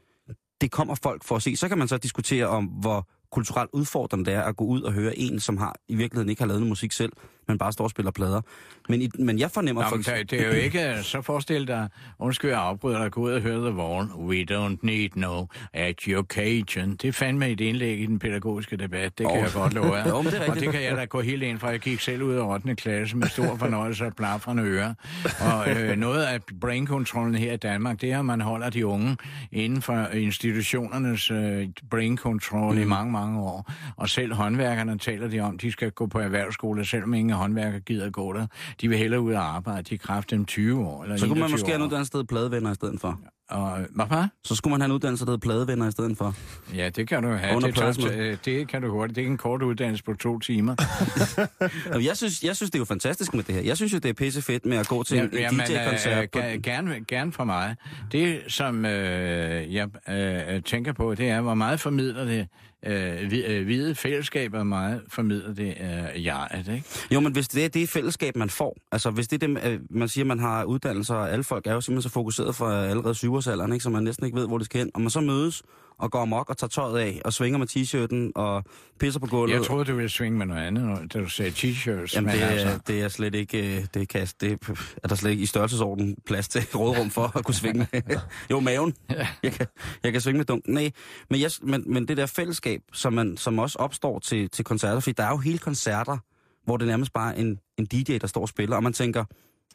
det kommer folk for at se. Så kan man så diskutere om, hvor kulturelt udfordrende det er at gå ud og høre en, som har i virkeligheden ikke har lavet noget musik selv, men bare står og spiller plader. Men, i, men jeg fornemmer... Nå, for det, er jo ikke... Så forestil dig, undskyld, jeg afbryder dig, gå ud og høre The Wall. We don't need no education. Det fandt mig et indlæg i den pædagogiske debat. Det kan Oh. jeg godt love jer. Jo, men det er og det kan jeg da gå helt ind fra. Jeg gik selv ud af 8. klasse med stor fornøjelse og blafrende ører. Og øh, noget af brainkontrollen her i Danmark, det er, at man holder de unge inden for institutionernes øh, brain control mm. i mange, mange år. Og selv håndværkerne taler de om, de skal gå på erhvervsskole, selvom ingen håndværker gider gå der. De vil hellere ud og arbejde. De er kraft dem 20 år. Eller Så kunne man 21 måske have noget andet sted pladevenner i stedet for. Og, hvad? Så skulle man have en uddannelse, der hedder pladevenner i stedet for. Ja, det kan du have. Under Det, tager, øh, det kan du hurtigt. Det er en kort uddannelse på to timer. Jeg synes, jeg synes, det er jo fantastisk med det her. Jeg synes jo, det er pisse fedt med at gå til en, en Jamen, DJ-koncert. øh, på- gerne, gerne for mig. Det, som øh, jeg øh, tænker på, det er, hvor meget formidler det øh, øh, hvide fællesskaber, hvor meget formidler det øh, jeg, ikke? Jo, men hvis det er det fællesskab, man får, altså hvis det er det, øh, man siger, man har uddannelser, og alle folk er jo simpelthen så fokuseret fra allerede syvårsalderen, ikke, så man næsten ikke ved, hvor det skal hen. Og man så mødes og går amok og tager tøjet af, og svinger med t-shirten og pisser på gulvet. Jeg troede, du ville svinge med noget andet, når- da du sagde t-shirts. Jamen, men det, er, altså, det er slet ikke, øh, det kan, det er der slet ikke i størrelsesorden plads til rådrum for at kunne svinge med. jo, maven. Jeg kan, jeg kan svinge med dunken. Nej, men, jeg, men, men det der fællesskab, som, man, som også opstår til, til koncerter, fordi der er jo hele koncerter, hvor det er nærmest bare en, en DJ, der står og spiller, og man tænker,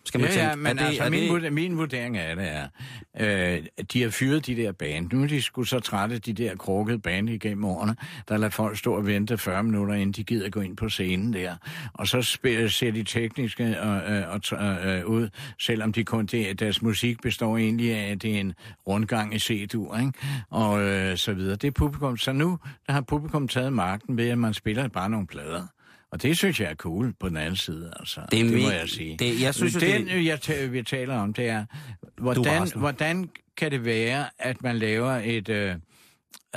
skal man ja, tænke, ja, men er det, altså, er min, det, vurd- min vurdering af det er, øh, de har fyret de der band. Nu er de sgu så trætte, de der krukkede band igennem årene, der lader folk stå og vente 40 minutter, inden de gider gå ind på scenen der. Og så spiller, ser de tekniske øh, øh, og, t- øh, ud, selvom de kun det, deres musik består egentlig af, at det er en rundgang i C-dur, ikke? Og øh, så videre. Det er publikum. Så nu der har publikum taget magten ved, at man spiller bare nogle plader. Og det synes jeg er cool på den anden side, altså. Det det må jeg sige. det- jeg synes den, det- jeg ta- vi taler om, det er, hvordan, hvordan kan det være, at man laver et, øh,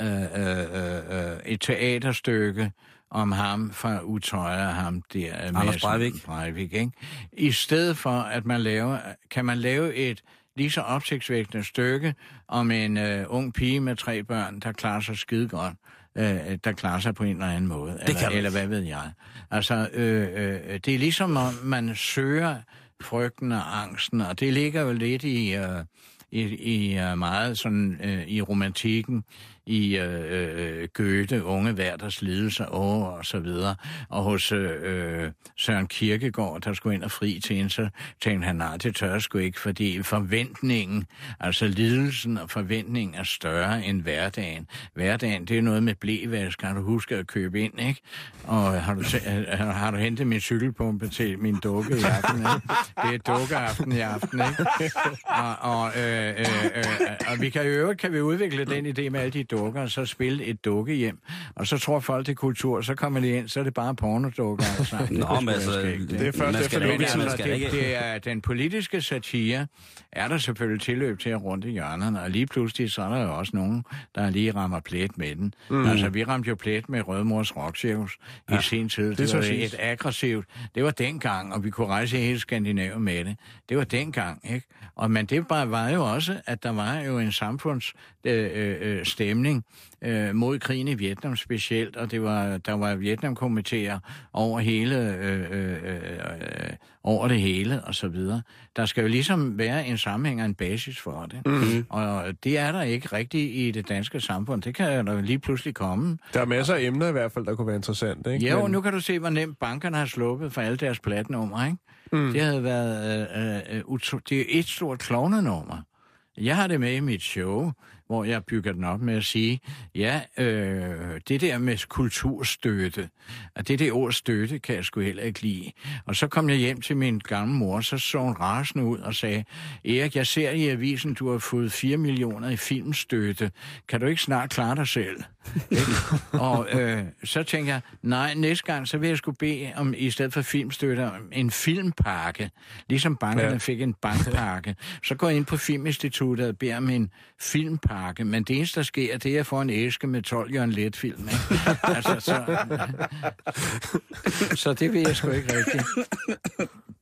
øh, øh, øh, et teaterstykke om ham fra Utøya, ham der... øh, Anders Breivik. Breivik ikke? I stedet for, at man laver... Kan man lave et lige så opsigtsvækkende stykke om en øh, ung pige med tre børn, der klarer sig skide godt, øh, der klarer sig på en eller anden måde, kan eller, man. eller hvad ved jeg. Altså, øh, øh, det er ligesom, om man søger frygten og angsten, og det ligger jo lidt i... Øh, i, i uh, meget sådan uh, i romantikken, i øh, øh, Goethe, unge Værders Lidelse og, og så videre. Og hos øh, Søren Kierkegaard, der skulle ind og fri til en, så tænkte han, nej, det tør sgu ikke, fordi forventningen, altså lidelsen og forventningen er større end hverdagen. Hverdagen, det er noget med blævask, har du husket at købe ind, ikke? Og har du, øh, øh, har du hentet min cykelpumpe til min dukke i aften, ikke? Det er dukkeaften i aften, ikke? Og, og, øh, øh, øh, og vi kan i øvrigt kan vi udvikle den idé med alle de dukker, og så spille et dukke hjem. Og så tror folk, det er kultur, så kommer de ind, så er det bare pornodukker. Altså. Nå, men altså, Det er først man efter skal, det, ikke, man altså, skal det, ikke... det er den politiske satire, er der selvfølgelig tilløb til at runde i hjørnerne, og lige pludselig så er der jo også nogen, der lige rammer plet med den. Mm. Altså, vi ramte jo plet med Rødmors Rockcirkus ja, i sin tid. Det, det det så var et aggressivt, det var dengang, og vi kunne rejse i hele Skandinavien med det. Det var dengang, ikke? Og, men det bare var jo også, at der var jo en samfundsstemning øh, øh, stemning, øh, mod krigen i Vietnam specielt, og det var, der var Vietnamkomiteer over hele, øh, øh, øh, øh, over det hele og så videre. Der skal jo ligesom være en sammenhæng og en basis for det. Mm. Og det er der ikke rigtigt i det danske samfund. Det kan der jo lige pludselig komme. Der er masser af emner i hvert fald, der kunne være interessant, ikke? Ja, og Men- nu kan du se, hvor nemt bankerne har sluppet for alle deres platnummer, ikke? Mm. Det havde været... Øh, øh, utro- det er et stort klovnenummer. Jeg har det med i mit show, hvor jeg bygger den op med at sige, ja, øh, det der med kulturstøtte, og det der ord støtte kan jeg sgu heller ikke lide. Og så kom jeg hjem til min gamle mor, så så hun rasende ud og sagde, Erik, jeg ser i avisen, du har fået 4 millioner i filmstøtte. Kan du ikke snart klare dig selv? Og øh, så tænker jeg, nej, næste gang, så vil jeg skulle bede om, i stedet for filmstøtte, om en filmpakke. Ligesom bankerne ja. fik en bankpakke. Så går jeg ind på Filminstituttet og beder om en filmpakke. Men det eneste, der sker, det er, at jeg får en æske med 12 Jørgen Let-film. Altså, så, så det ved jeg sgu ikke rigtigt.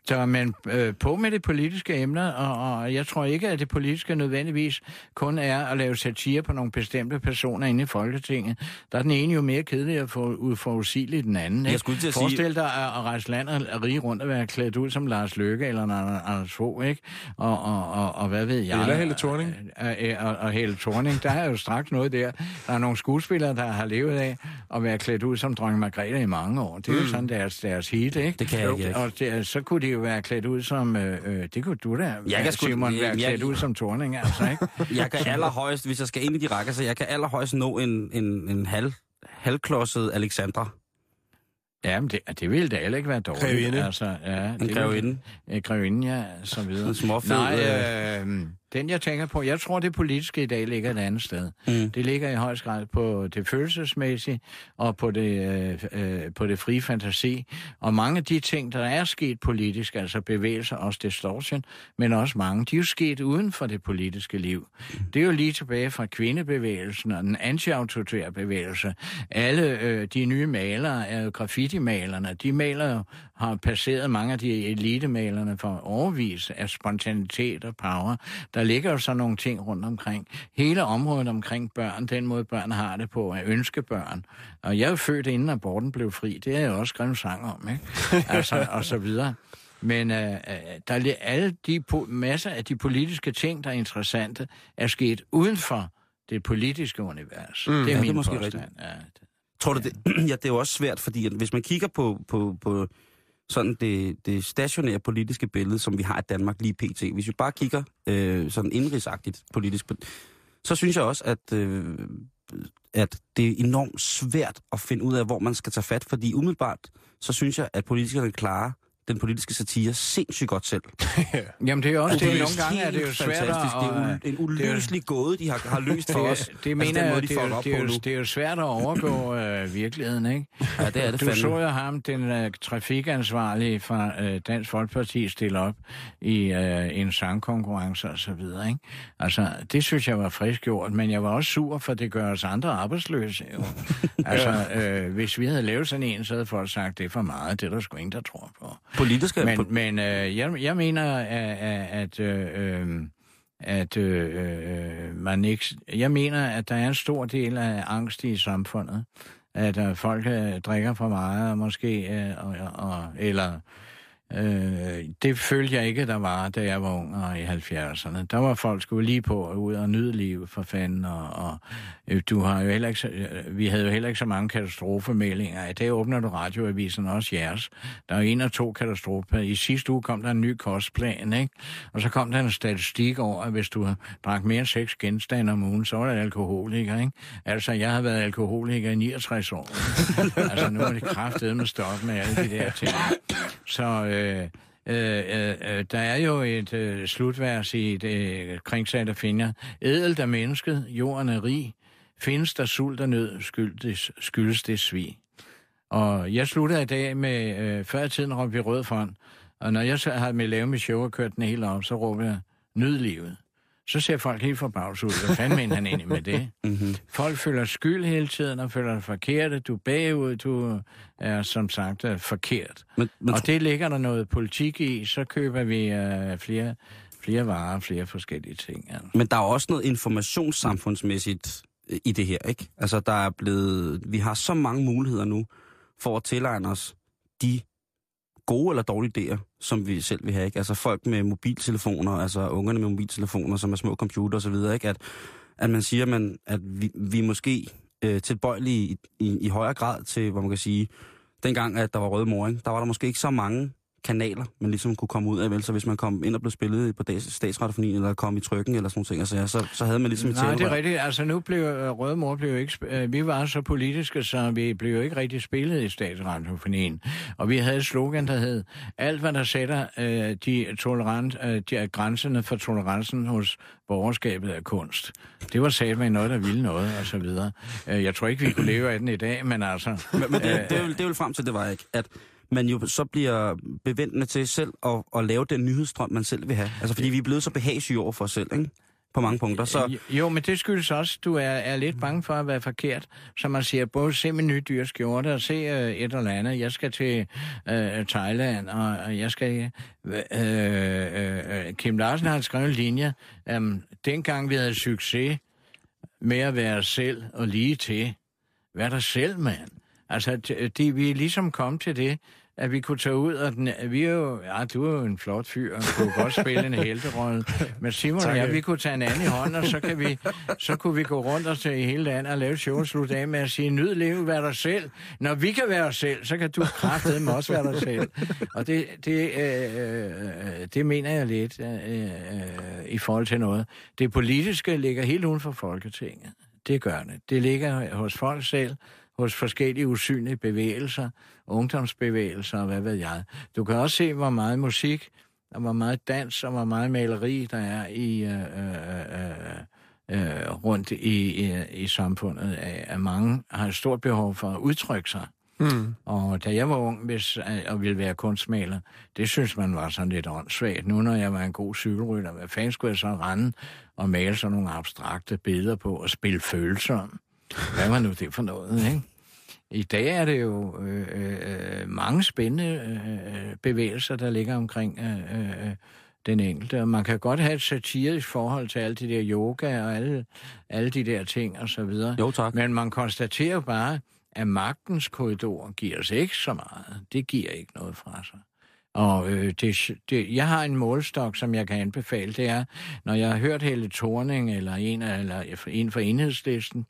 Så men øh, på med det politiske emner, og, og jeg tror ikke, at det politiske nødvendigvis kun er at lave satire på nogle bestemte personer inde i Folketinget. Der er den ene jo mere kedelig og for, uforudsigelig den anden. Ikke? Jeg skulle til at sige- Forestil dig at, at rejse land og rige rundt og være klædt ud som Lars Løkke eller Anders Fogh, ikke? Og, og, og, og hvad ved jeg? Eller Helle Thorning. Og, og, og Helle Thorning, der er jo straks noget der. Der er nogle skuespillere, der har levet af at være klædt ud som dronning Margrethe i mange år. Det er jo sådan deres, deres hit, ikke? Mm. Det kan jeg ikke. Og det, så kunne de jo være klædt ud som... Øh, øh, det kunne du da, Jeg kan sgu- Simon, være jeg- klædt ud som Thorning, altså, ikke? Jeg kan allerhøjst, hvis jeg skal ind i de rækker, så jeg kan allerhøjst nå en, en, en halv, halvklodset Alexandra. Ja, men det, det ville da heller ikke være dårligt. Grevinde. Altså, ja, En det grevinde. Øh, grevinde, ja, så videre. En småfed, Nej, øh, Den, jeg tænker på, jeg tror, det politiske i dag ligger et andet sted. Mm. Det ligger i høj grad på det følelsesmæssige og på det, øh, øh, på det frie fantasi. Og mange af de ting, der er sket politisk, altså bevægelser, også distortion, men også mange, de er jo sket uden for det politiske liv. Det er jo lige tilbage fra kvindebevægelsen og den anti-autoritære bevægelse. Alle øh, de nye malere er jo graffiti-malerne. De maler jo, har passeret mange af de elitemalerne for overvis af spontanitet og power. Der ligger jo så nogle ting rundt omkring. Hele området omkring børn, den måde børn har det på, er ønskebørn. Og jeg er født inden aborten blev fri. Det har jeg også skrevet sang om, ikke? Altså, og så videre. Men øh, øh, der er alle de po- masser af de politiske ting, der er interessante, er sket uden for det politiske univers. Mm, det er ja, det min er måske påstand. rigtigt. Ja, Tror du det? Ja, det er jo også svært, fordi at hvis man kigger på, på, på sådan det, det stationære politiske billede, som vi har i Danmark lige pt. Hvis vi bare kigger øh, sådan indrigsagtigt politisk, så synes jeg også, at, øh, at det er enormt svært at finde ud af, hvor man skal tage fat, fordi umiddelbart, så synes jeg, at politikerne klarer den politiske satire sindssygt godt selv. Jamen det er også Altså, det, er nogle gange er det jo svært at... fantastisk. Det er en uløselig gåde, de har, har løst for os. Det, det mener jeg, de det, det er jo svært at overgå øh, virkeligheden, ikke? Ja, det er det Du fandme. så jo ham, den øh, trafikansvarlige fra øh, Dansk Folkeparti, stille op i øh, en sangkonkurrence og så videre, ikke? Altså, det synes jeg var frisk gjort, men jeg var også sur, for det gør os andre arbejdsløse, jo. altså, øh, hvis vi havde lavet sådan en, så havde folk sagt, det er for meget, det er der sgu ingen, der tror på. Politiske... Men, po- men øh, jeg, jeg mener, at, at, øh, øh, at øh, man ikke... Jeg mener, at der er en stor del af angst i samfundet. At øh, folk øh, drikker for meget, måske... Øh, og, og, eller... Øh, det følte jeg ikke, der var, da jeg var ung og i 70'erne. Der var folk skulle lige på og ud og nyde livet for fanden, og, og øh, du har jo heller ikke, så- øh, vi havde jo heller ikke så mange katastrofemeldinger. I dag åbner du radioavisen også jeres. Der er en og to katastrofer. I sidste uge kom der en ny kostplan, ikke? Og så kom der en statistik over, at hvis du drak mere end seks genstande om ugen, så var det alkoholiker, ikke? Altså, jeg har været alkoholiker i 69 år. altså, nu er det kraftedet med stoppe med alle de der ting. Så øh, Øh, øh, øh, øh, der er jo et øh, slutvers i det øh, kringsat af finder. Ædelt er mennesket, jorden er rig. Findes der sult og nød, skyldes, skyldes det svig. Og jeg slutter i dag med, øh, før i tiden råbte vi rød front. Og når jeg så har med lave mit show og kørt den helt op, så råber jeg, nyd livet. Så ser folk helt forbavset ud. Hvad fanden mener han egentlig med det? Mhm. Folk føler skyld hele tiden og føler dig forkert. Du er bagud, du er som sagt øh, forkert. Men, men, Og det ligger der noget politik i, så køber vi øh, flere, flere varer, flere forskellige ting. Altså. men der er også noget informationssamfundsmæssigt øh, i det her, ikke? Altså, der er blevet... Vi har så mange muligheder nu for at tilegne os de gode eller dårlige idéer, som vi selv vil have, ikke? Altså folk med mobiltelefoner, altså ungerne med mobiltelefoner, som er små computer og så videre, ikke? At, at man siger, man, at vi, vi er måske øh, tilbøjelige i, i, i højere grad til, hvor man kan sige, dengang, at der var røde mor, ikke? der var der måske ikke så mange kanaler, man ligesom kunne komme ud af, vel? Så hvis man kom ind og blev spillet på statsradiofonien, eller kom i trykken, eller sådan nogle ting, altså, så, så havde man ligesom Nej, det er rigtigt. Altså nu blev øh, Røde Mor blev jo ikke... øh, Vi var så politiske, så vi blev jo ikke rigtig spillet i statsradiofonien. Og vi havde et slogan, der hed, alt hvad der sætter øh, de, tolerant, øh, de grænserne for tolerancen hos borgerskabet er kunst. Det var sat med noget, der ville noget, og så videre. Øh, Jeg tror ikke, vi kunne leve af den i dag, men altså... Men, men det, det, er jo, det er jo frem til, det var ikke, at man jo så bliver bevendende til selv at, at lave den nyhedsstrøm, man selv vil have. Altså fordi vi er blevet så behagsyge over for os selv, ikke? På mange punkter. Så, Jo, men det skyldes også, at du er, er lidt bange for at være forkert. Så man siger, både se min nye dyre skjorte og se øh, et eller andet. Jeg skal til øh, Thailand, og, og jeg skal... Øh, øh, øh Kim Larsen har skrevet en linje. Øh, dengang vi havde succes med at være selv og lige til. Vær dig selv, mand. Altså, de, det, vi er ligesom kommet til det, at vi kunne tage ud, og den, vi er jo, ja, du er jo en flot fyr, og kunne godt spille en helterolle. Men Simon og jeg, vi kunne tage en anden i hånden, og så, kan vi, så kunne vi gå rundt og til i hele landet og lave show og slutte af med at sige, nyd livet, vær dig selv. Når vi kan være os selv, så kan du kraftedeme også være dig selv. Og det, det, øh, øh, det mener jeg lidt øh, øh, i forhold til noget. Det politiske ligger helt uden for Folketinget. Det gør det. Det ligger hos folk selv, hos forskellige usynlige bevægelser, ungdomsbevægelser og hvad ved jeg. Du kan også se, hvor meget musik Der var meget dans, og var meget maleri, der er i... Øh, øh, øh, øh, rundt i, i, i samfundet, at mange har et stort behov for at udtrykke sig. Mm. Og da jeg var ung hvis, og ville være kunstmaler, det synes man var sådan lidt åndssvagt. Nu når jeg var en god cykelrytter, hvad fanden skulle jeg så rende og male sådan nogle abstrakte billeder på og spille følelser Hvad var nu det for noget, ikke? I dag er det jo øh, øh, mange spændende øh, bevægelser, der ligger omkring øh, øh, den enkelte. Og man kan godt have et satirisk forhold til alle de der yoga og alle, alle de der ting og så videre. Jo, tak. Men man konstaterer bare, at magtens korridor giver os ikke så meget. Det giver ikke noget fra sig. Og øh, det, det, jeg har en målstok, som jeg kan anbefale. Det er, når jeg har hørt Helle Thorning eller en, eller en for enhedslisten,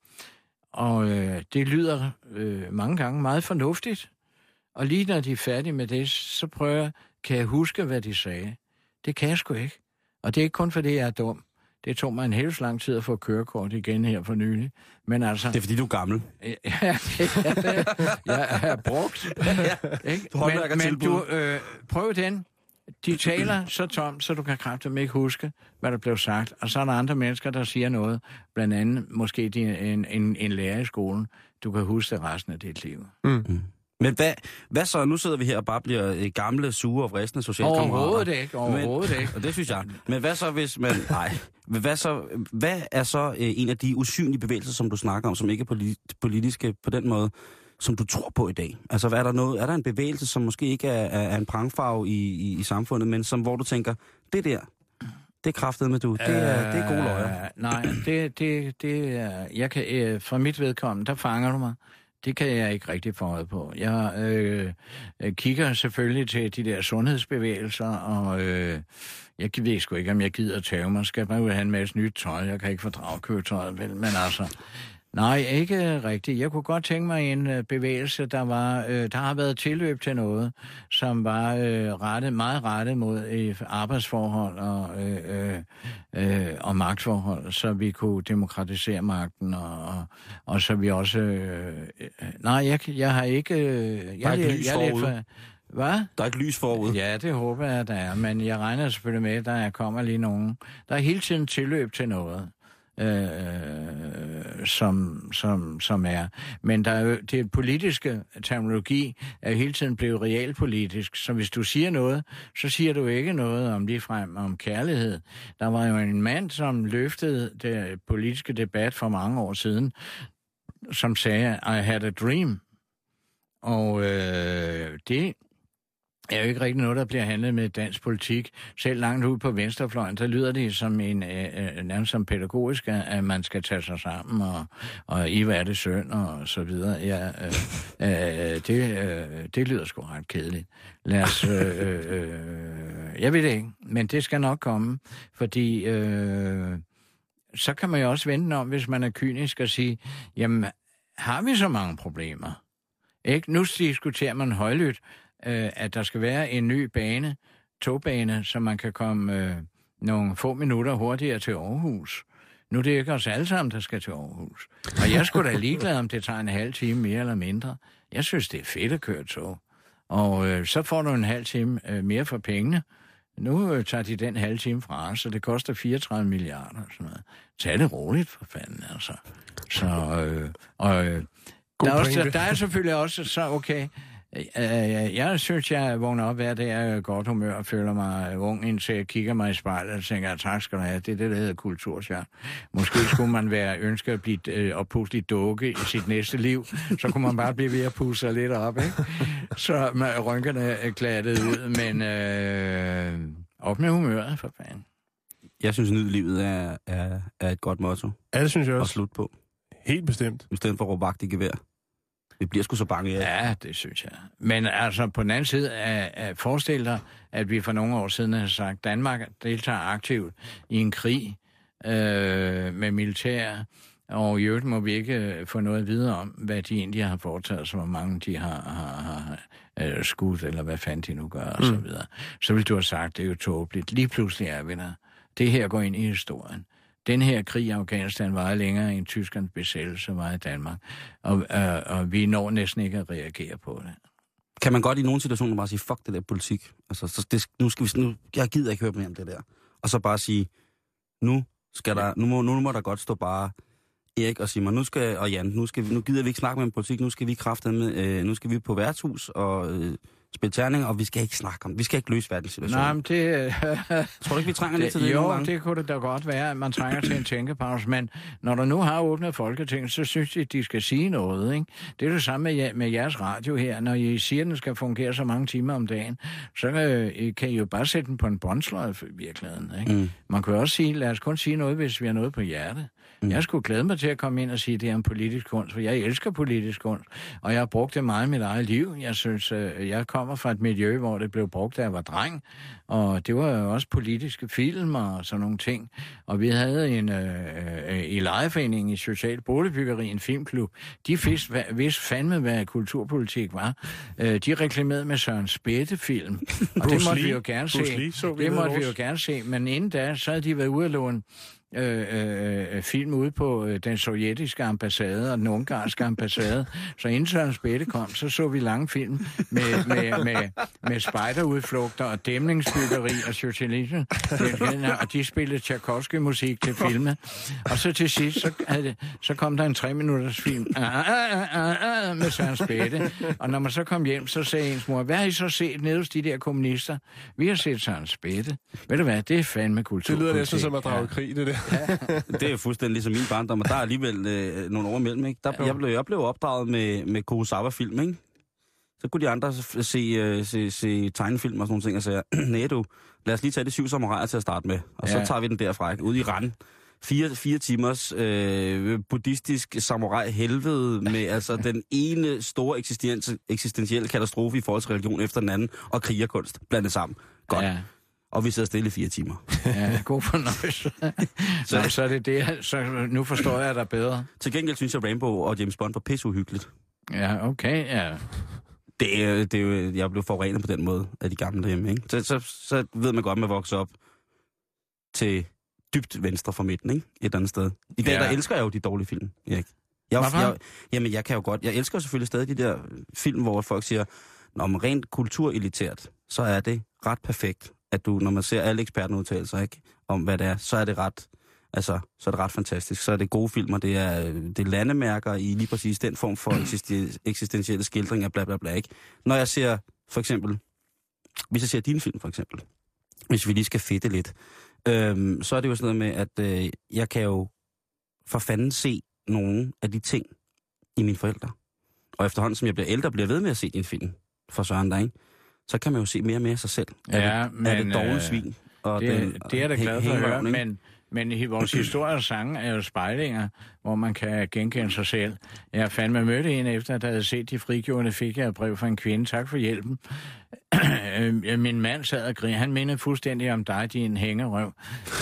og øh, det lyder øh, mange gange meget fornuftigt. Og lige når de er færdige med det, så prøver jeg, kan jeg huske, hvad de sagde. Det kan jeg sgu ikke. Og det er ikke kun, fordi jeg er dum. Det tog mig en helt lang tid at få kørekort igen her for nylig. Men altså... Det er, fordi du er gammel. Ja, det, jeg er brugt. ja, ikke? Men, men du, øh, prøv den. De taler så tomt, så du kan kraftigt ikke huske, hvad der blev sagt. Og så er der andre mennesker, der siger noget. Blandt andet måske en, en, en lærer i skolen. Du kan huske det resten af dit liv. Mm. Mm. Men hvad, hvad så? Nu sidder vi her og bare bliver øh, gamle, sure og vristende socialkammerater. Overhovedet ikke, overhovedet Men, ikke. Og det synes jeg. Men hvad så, hvis man... Nej. Hvad, så, hvad er så øh, en af de usynlige bevægelser, som du snakker om, som ikke er politiske på den måde, som du tror på i dag? Altså, er der, noget, er der en bevægelse, som måske ikke er, er en prangfarve i, i, i samfundet, men som, hvor du tænker, det der, det er kraftet med du. Det er, det er gode løjer. Øh, nej, det, det, det er... Jeg kan, øh, uh, fra mit vedkommende, der fanger du mig. Det kan jeg ikke rigtig få øje på. Jeg øh, øh kigger selvfølgelig til de der sundhedsbevægelser, og øh, jeg ved sgu ikke, om jeg gider tage mig. Skal man jo have en masse nyt tøj? Jeg kan ikke fordrage køretøjet, vel? Men altså, Nej, ikke rigtigt. Jeg kunne godt tænke mig en øh, bevægelse, der var, øh, der har været tilløb til noget, som var øh, rettet, meget rettet mod øh, arbejdsforhold og, øh, øh, øh, og magtforhold, så vi kunne demokratisere magten, og, og, og så vi også... Øh, øh, nej, jeg, jeg har ikke... Øh, jeg, jeg, jeg, jeg for, hvad? Der er ikke lys forud. Ja, det håber jeg, der er. Men jeg regner selvfølgelig med, at der kommer lige nogen. Der er hele tiden tilløb til noget øh, som, som, som er. Men der er jo, det politiske terminologi er hele tiden blevet realpolitisk, så hvis du siger noget, så siger du ikke noget om ligefrem om kærlighed. Der var jo en mand, som løftede det politiske debat for mange år siden, som sagde, I had a dream. Og øh, det er jo ikke rigtig noget, der bliver handlet med dansk politik. Selv langt ude på venstrefløjen, så lyder det som en, øh, øh nærmest som pædagogisk, at man skal tage sig sammen, og, og I er det søn, og så videre. Ja, øh, øh, øh, det, øh, det lyder sgu ret kedeligt. Lad os, øh, øh, jeg ved det ikke, men det skal nok komme, fordi øh, så kan man jo også vente om, hvis man er kynisk, og sige, jamen, har vi så mange problemer? Ikke? Nu diskuterer man højlydt, øh, at der skal være en ny bane, togbane, så man kan komme øh, nogle få minutter hurtigere til Aarhus. Nu er det ikke os alle sammen, der skal til Aarhus. Og jeg skulle da ligeglad, om det tager en halv time mere eller mindre. Jeg synes, det er fedt at køre tog. Og øh, så får du en halv time øh, mere for pengene. Nu øh, tager de den halv time fra os, så det koster 34 milliarder. Sådan noget. Tag det roligt, for fanden, altså. Så, øh, og, øh, der, er også, der er selvfølgelig også så, okay, jeg synes, jeg vågner op hver dag af godt humør og føler mig ung, indtil jeg kigger mig i spejlet og tænker, tak skal du have. Det er det, der hedder kultursjær. Måske skulle man være ønsket at blive øh, oppustet dukke i sit næste liv, så kunne man bare blive ved at pusse sig lidt op, ikke? Så med rynkerne er klattet ud, men øh, op med humøret, for fanden. Jeg synes, at livet er, er, er et godt motto. Ja, det synes jeg også. At slutte på. Helt bestemt. I stedet for at råbe vagt i gevær. Vi bliver sgu så bange af. Ja, det synes jeg. Men altså, på den anden side, af, af forestil dig, at vi for nogle år siden har sagt, at Danmark deltager aktivt i en krig øh, med militær, og i øvrigt må vi ikke få noget videre om, hvad de egentlig har foretaget, så hvor mange de har, har, har øh, skudt, eller hvad fanden de nu gør, og så mm. videre. Så vil du have sagt, det er jo tåbeligt. Lige pludselig er vi der. Det her går ind i historien. Den her krig i Afghanistan var længere end Tyskernes besættelse var i Danmark, og, øh, og vi når næsten ikke at reagere på det. kan man godt i nogle situationer bare sige, fuck det der politik. Altså, så det, nu skal vi, nu, jeg gider ikke høre mere om det der. Og så bare sige, nu, skal der, nu, må, nu må der godt stå bare Erik og Simon, nu skal, og Jan, nu, skal vi, nu gider vi ikke snakke med om politik, nu skal vi med, øh, nu skal vi på værtshus og øh, spille terninger, og vi skal ikke snakke om, vi skal ikke løse verdenssituationen. Nej, men det... Tror du ikke, vi trænger lidt til det Jo, det kunne det da godt være, at man trænger til en tænkepause, men når der nu har åbnet Folketinget, så synes jeg, at de skal sige noget, ikke? Det er det samme med, med jeres radio her. Når I siger, at den skal fungere så mange timer om dagen, så øh, kan I jo bare sætte den på en båndsløjf i virkeligheden, ikke? Mm. Man kan også sige, lad os kun sige noget, hvis vi har noget på hjerte. Mm. Jeg skulle glæde mig til at komme ind og sige, at det er en politisk kunst, for jeg elsker politisk kunst, og jeg har brugt det meget i mit eget liv. Jeg synes, øh, jeg kommer fra et miljø, hvor det blev brugt, da jeg var dreng, og det var jo også politiske film og sådan nogle ting. Og vi havde en øh, øh, i lejeforeningen i Social Boligbyggeri, en filmklub. De vidste, vidste fandme, hvad kulturpolitik var. Øh, de reklamerede med Søren Spætte-film, og det måtte vi jo gerne se. det måtte vi jo gerne se, men inden da, så havde de været ude at låne øh, øh, film ude på øh, den sovjetiske ambassade og den ungarske ambassade. Så inden Søren Spætte kom, så så vi lange film med, med, med, med spejderudflugter og dæmningsbyggeri og socialisme. Og de spillede Tchaikovsky-musik til filme. Og så til sidst, så, havde, så kom der en tre minutters film ah, ah, ah, med Søren Spætte. Og når man så kom hjem, så sagde ens mor, hvad har I så set nede hos de der kommunister? Vi har set Søren Spætte. Ved du hvad, det er fandme kultur. Det lyder næsten som at drage krig, det der. Ja. det er fuldstændig ligesom min barndom, og der er alligevel øh, nogle år imellem. Ikke? Der, jeg, blev, jeg blev opdraget med, med Kurosawa-film, ikke? Så kunne de andre se, uh, se, se tegnefilm og sådan nogle ting, og sagde, nej du, lad os lige tage de syv samuraier til at starte med, og ja. så tager vi den derfra, ikke? ude i rand. Fire, fire timers øh, buddhistisk samurai helvede med altså den ene store eksistentielle katastrofe i forhold til religion efter den anden, og krigerkunst blandet sammen. Godt. Ja. Og vi sidder stille i fire timer. Ja, god fornøjelse. så, så er det det, så nu forstår jeg dig bedre. Til gengæld synes jeg, Rainbow og James Bond var pisseuhyggeligt. Ja, okay, ja. Det er, det jo, jeg blev forurenet på den måde af de gamle derhjemme, ikke? Så, så, så ved man godt, at man vokser op til dybt venstre for midten, ikke? Et andet sted. I dag, ja. der elsker jeg jo de dårlige film, Erik. Jeg, jeg, jeg, jamen, jeg kan jo godt... Jeg elsker selvfølgelig stadig de der film, hvor folk siger, når man rent kulturelitært, så er det ret perfekt at du, når man ser alle ekspertudtalelser ikke, om, hvad det er, så er det ret, altså, så er det ret fantastisk. Så er det gode filmer, det er, det er landemærker i lige præcis den form for eksistentielle skildringer, bla bla bla. Ikke? Når jeg ser, for eksempel, hvis jeg ser din film for eksempel, hvis vi lige skal fedte lidt, øhm, så er det jo sådan noget med, at øh, jeg kan jo for fanden se nogle af de ting i mine forældre. Og efterhånden, som jeg bliver ældre, bliver jeg ved med at se din film for Søren der, ikke? Så kan man jo se mere og mere sig selv. Ja, er det, men, er det dårlige svin? Og det, den, det er da glad for at høre, men, men vores historie og sange er jo spejlinger, hvor man kan genkende sig selv. Jeg fandt mig mødte en efter, at jeg havde set de frigjorte, fik jeg et brev fra en kvinde. Tak for hjælpen. Øhm, min mand sad og grinede. Han mindede fuldstændig om dig, din hængerøv,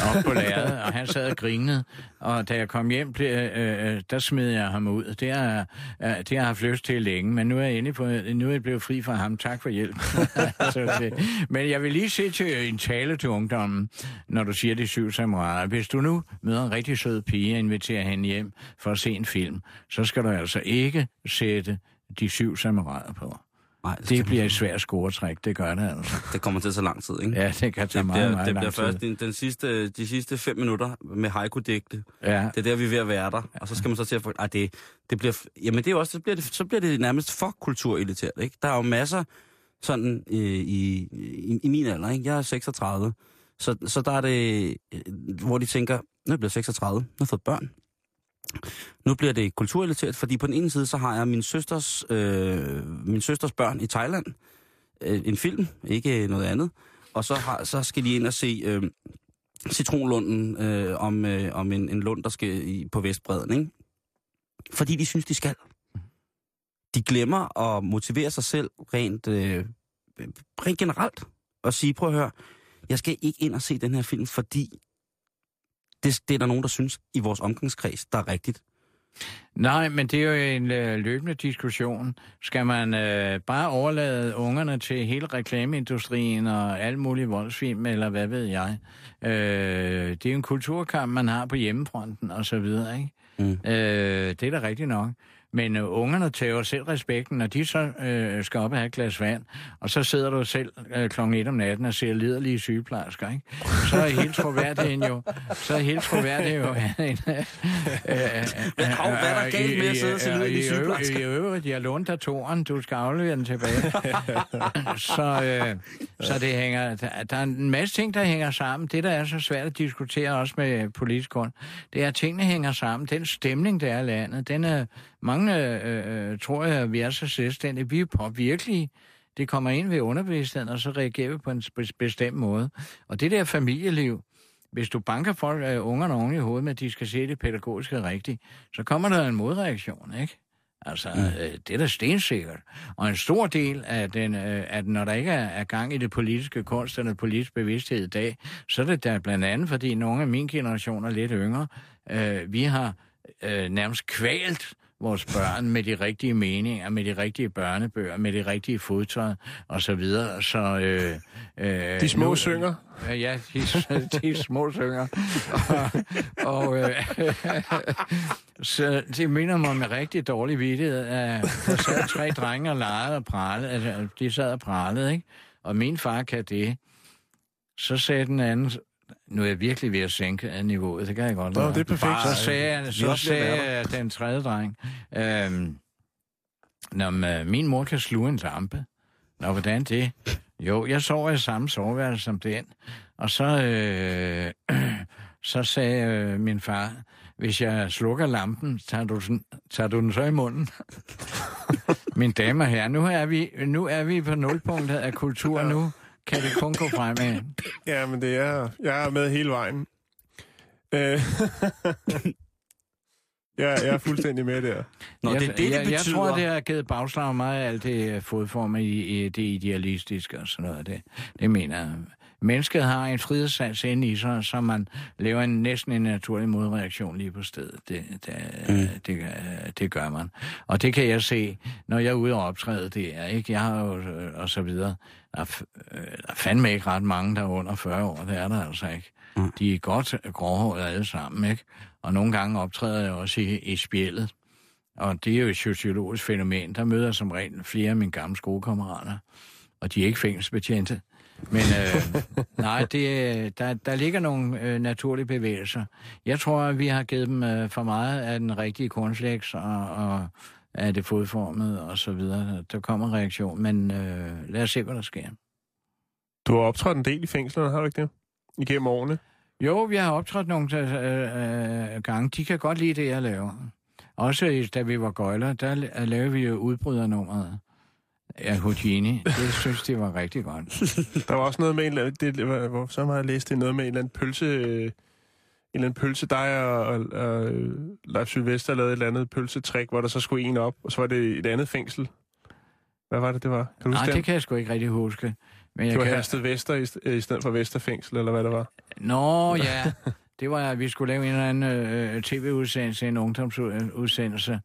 op på lærredet, og han sad og grinede. Og da jeg kom hjem, blev, øh, øh der smed jeg ham ud. Det har, øh, det har jeg haft lyst til længe, men nu er jeg inde på, nu er jeg blevet fri fra ham. Tak for hjælp. Altså, men jeg vil lige se til en tale til ungdommen, når du siger de syv samuraier. Hvis du nu møder en rigtig sød pige og inviterer hende hjem for at se en film, så skal du altså ikke sætte de syv samuraier på. Nej, det, det bliver et svært scoretræk, det gør det altså. Det kommer til tage lang tid, ikke? Ja, det kan tage det meget, bliver, meget Det bliver først den, den sidste, de sidste fem minutter med haiku-digte. Ja. Det er der, vi er ved at være der. Og så skal man så til at få... Ej, det, det bliver... Jamen, det er også... Så bliver det, så bliver det nærmest for kulturelitært, ikke? Der er jo masser sådan øh, i, i, i min alder, ikke? Jeg er 36. Så, så der er det... Øh, hvor de tænker, nu er jeg 36, nu har jeg fået børn. Nu bliver det kulturrelateret, fordi på den ene side, så har jeg min søsters, øh, min søsters børn i Thailand. Øh, en film, ikke noget andet. Og så, har, så skal de ind og se øh, Citronlunden øh, om, øh, om en, en lund, der skal i, på Vestbreden. Ikke? Fordi de synes, de skal. De glemmer at motivere sig selv rent, øh, rent generelt. Og sige, prøv at høre, jeg skal ikke ind og se den her film, fordi det, det er der nogen, der synes i vores omgangskreds, der er rigtigt. Nej, men det er jo en øh, løbende diskussion. Skal man øh, bare overlade ungerne til hele reklameindustrien og alle mulige voldsfilm, eller hvad ved jeg? Øh, det er jo en kulturkamp, man har på hjemmefronten og så videre, ikke? Mm. Øh, det er da rigtigt nok. Men øh, ungerne tager selv respekten, når de så øh, skal op og have et glas vand, og så sidder du selv øh, klokken 1 om natten og ser liderlige sygeplejersker, ikke? Så er hele troværdigheden jo... Så er hele troværdigheden jo... en, øh, øh, Men hov, hvad er der galt med at sidde og se liderlige sygeplejersker? I øvrigt, jeg lånte dig toren, du skal aflevere den tilbage. så, øh, så det hænger, der, der er en masse ting, der hænger sammen. Det, der er så svært at diskutere også med politisk grund, det er, at tingene hænger sammen. Den stemning, der er i landet, den er, mange øh, øh, tror jeg, vi er så selvstændige. Vi er påvirkelige. Det kommer ind ved underbevidstheden, og så reagerer vi på en bestemt måde. Og det der familieliv, hvis du banker folk, øh, ungerne oven i hovedet med, at de skal se det pædagogiske rigtigt, så kommer der en modreaktion, ikke? Altså, mm. øh, det er da stensikkert. Og en stor del af den, øh, at når der ikke er, er gang i det politiske kunst eller politisk bevidsthed i dag, så er det da blandt andet, fordi nogle af min generation er lidt yngre, øh, vi har øh, nærmest kvalt vores børn med de rigtige meninger, med de rigtige børnebøger, med det rigtige fodtøj og så videre. Så, øh, øh, De små nu- synger. Ja, ja, de, de små synger. Og, og øh, så det minder mig med rigtig dårlig vidtighed, at der sad tre drenge og legede og pralede. Altså, de sad og pralede, ikke? Og min far kan det. Så sagde den anden, nu er jeg virkelig ved at sænke niveauet, det kan jeg godt Nå, det er perfekt. Så sagde, jeg, så sagde den tredje dreng, øhm, Nå, men, øh, min mor kan sluge en lampe. Nå, hvordan det? Jo, jeg sover i samme soveværelse som den. Og så, øh, så sagde øh, min far, hvis jeg slukker lampen, tager du, den, tager du den så i munden? Mine damer og herrer, nu er vi, nu er vi på nulpunktet af kultur. Nu kan det kun gå fremad. Ja, men det er... Jeg er med hele vejen. Øh, jeg, jeg er fuldstændig med der. Nå, jeg, det er det, det jeg, jeg betyder. tror, det har givet bagslag meget af alt det fodform i, i det idealistiske og sådan noget. Det, det mener jeg. Mennesket har en frihedssans inde i sig, så man laver en næsten en naturlig modreaktion lige på stedet. Det, det, mm. det, det gør man. Og det kan jeg se, når jeg er ude og optræde det er, ikke? Jeg har jo, øh, og så videre. Der er, øh, der er fandme ikke ret mange, der er under 40 år. Det er der altså ikke. Mm. De er godt gråhårede alle sammen, ikke? Og nogle gange optræder jeg også i, i spjældet. Og det er jo et sociologisk fænomen. Der møder jeg som regel flere af mine gamle skolekammerater. Og de er ikke fængselsbetjente. Men øh, nej, det, er- der, der ligger nogle øh, naturlige bevægelser. Jeg tror, at vi har givet dem øh, for meget af den rigtige cornflakes og, og af det fodformede og så videre. Der kommer en reaktion, men øh, lad os se, hvad der sker. Du har optrådt en del i fængslerne, har du ikke det? Igennem årene. Jo, vi har optrådt nogle øh, øh, gange. De kan godt lide det, jeg laver. Også da vi var gøjler, der la- lavede vi jo udbrydernummeret af Houdini. Det synes de var rigtig godt. Der var også noget med en eller anden... Det, var- hvor, så har jeg læst det noget med en eller anden pølse... øh, En eller anden pølse, dig og, og, og Leif Sylvester lavede et eller andet pølsetrik, hvor der så skulle en op, og så var det et andet fængsel. Hvad var det, det var? Kan du Nej, det det? kan jeg sgu ikke rigtig huske. Men jeg Det var kan... Hersted Vester i, st- i stedet for Vesterfængsel, eller hvad det var. Nå, ja. Det var, at vi skulle lave en eller anden øh, tv-udsendelse, en ungdomsudsendelse.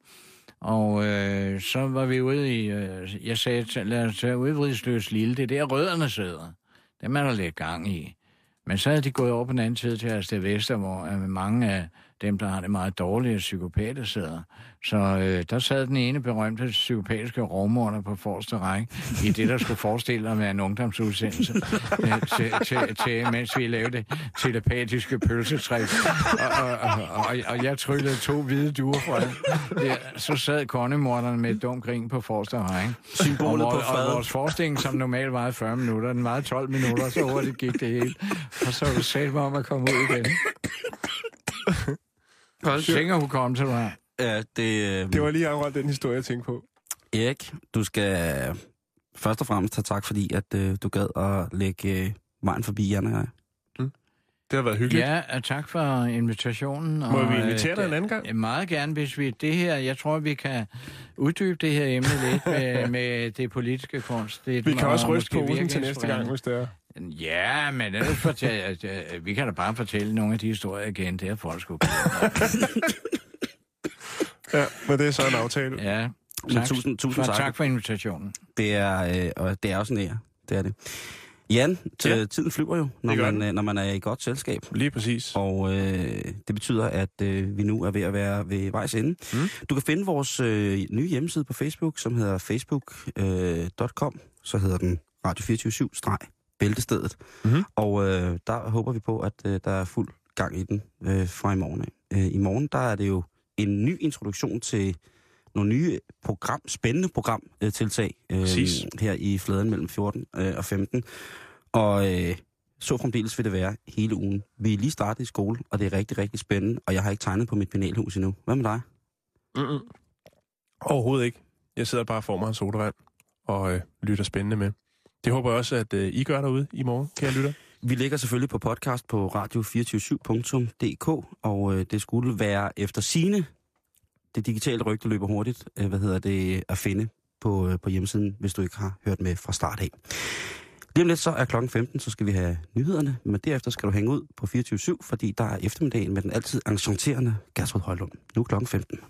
Og øh, så var vi ude i... Øh, jeg sagde, lad os tage udvridsløs lille. Det er der, rødderne sidder. Dem er der lidt gang i. Men så havde de gået over på den anden side til Asted Vester, hvor øh, mange af dem, der har det meget dårlige psykopater, sidder. Så øh, der sad den ene berømte psykopatiske rovmorder på forreste række i det, der skulle forestille at være en ungdomsudsendelse, øh, til, til, til, mens vi lavede det telepatiske pølsetræk. Og, og, og, og, og jeg tryllede to hvide duer fra det. Ja, så sad kongemorderne med et dumt grin på forreste række. Symbolet og, på vor- og vores forestilling, som normalt varede 40 minutter, den varede 12 minutter, så hurtigt gik det hele. Og så var det om at komme ud igen. Tænker hun kom til dig. Ja, det, øh, Det var lige akkurat den historie, jeg tænkte på. Erik, du skal først og fremmest have tak, fordi at øh, du gad at lægge øh, vejen forbi Jan og jeg. Det har været hyggeligt. Ja, og tak for invitationen. Må og, vi øh, invitere dig en anden gang? det- Meget gerne, hvis vi det her, jeg tror, vi kan uddybe det her emne lidt med, med det politiske kunst. Det Vi kan også ryste rosen til næste gang, hvis det er. Ja, men ellers fortæl, at, øh, vi kan da bare fortælle nogle af de historier igen, det er folk skulle Ja, men det er så en aftale. Ja, Men tusind, tusind tak. tak for invitationen. Det er, øh, og det er også en ære. Det er det. Jan, t- Ja. tiden flyver jo, når man, den. øh, når man er i godt selskab. Lige præcis. Og øh, det betyder, at øh, vi nu er ved at være ved vejs ende. Mm. Du kan finde vores øh, nye hjemmeside på Facebook, som hedder facebook.com. Øh, så hedder den Radio 24-bæltestedet. Mhm. Og øh, der håber vi på, at øh, der er fuld gang i den øh, fra i morgen. Øh, I morgen der er det jo en ny introduktion til nogle nye program, spændende programtiltag øh, Præcis. her i fladen mellem 14 øh, og 15. Og øh, så fremdeles vil det være hele ugen. Vi er lige startet i skole, og det er rigtig, rigtig spændende, og jeg har ikke tegnet på mit penalhus endnu. Hvad med dig? Mm-mm. Overhovedet ikke. Jeg sidder bare for mig en sodavand og øh, lytter spændende med. Det håber jeg også, at øh, I gør derude i morgen, kære lytter. Vi ligger selvfølgelig på podcast på radio247.dk, og øh, det skulle være efter sine. Det digitale rygte løber hurtigt, øh, hvad hedder det, at finde på, øh, på hjemmesiden, hvis du ikke har hørt med fra start af. Lige om lidt så er klokken 15, så skal vi have nyhederne, men derefter skal du hænge ud på 24.7, fordi der er eftermiddagen med den altid enchanterende Gertrud Højlund. Nu er klokken 15.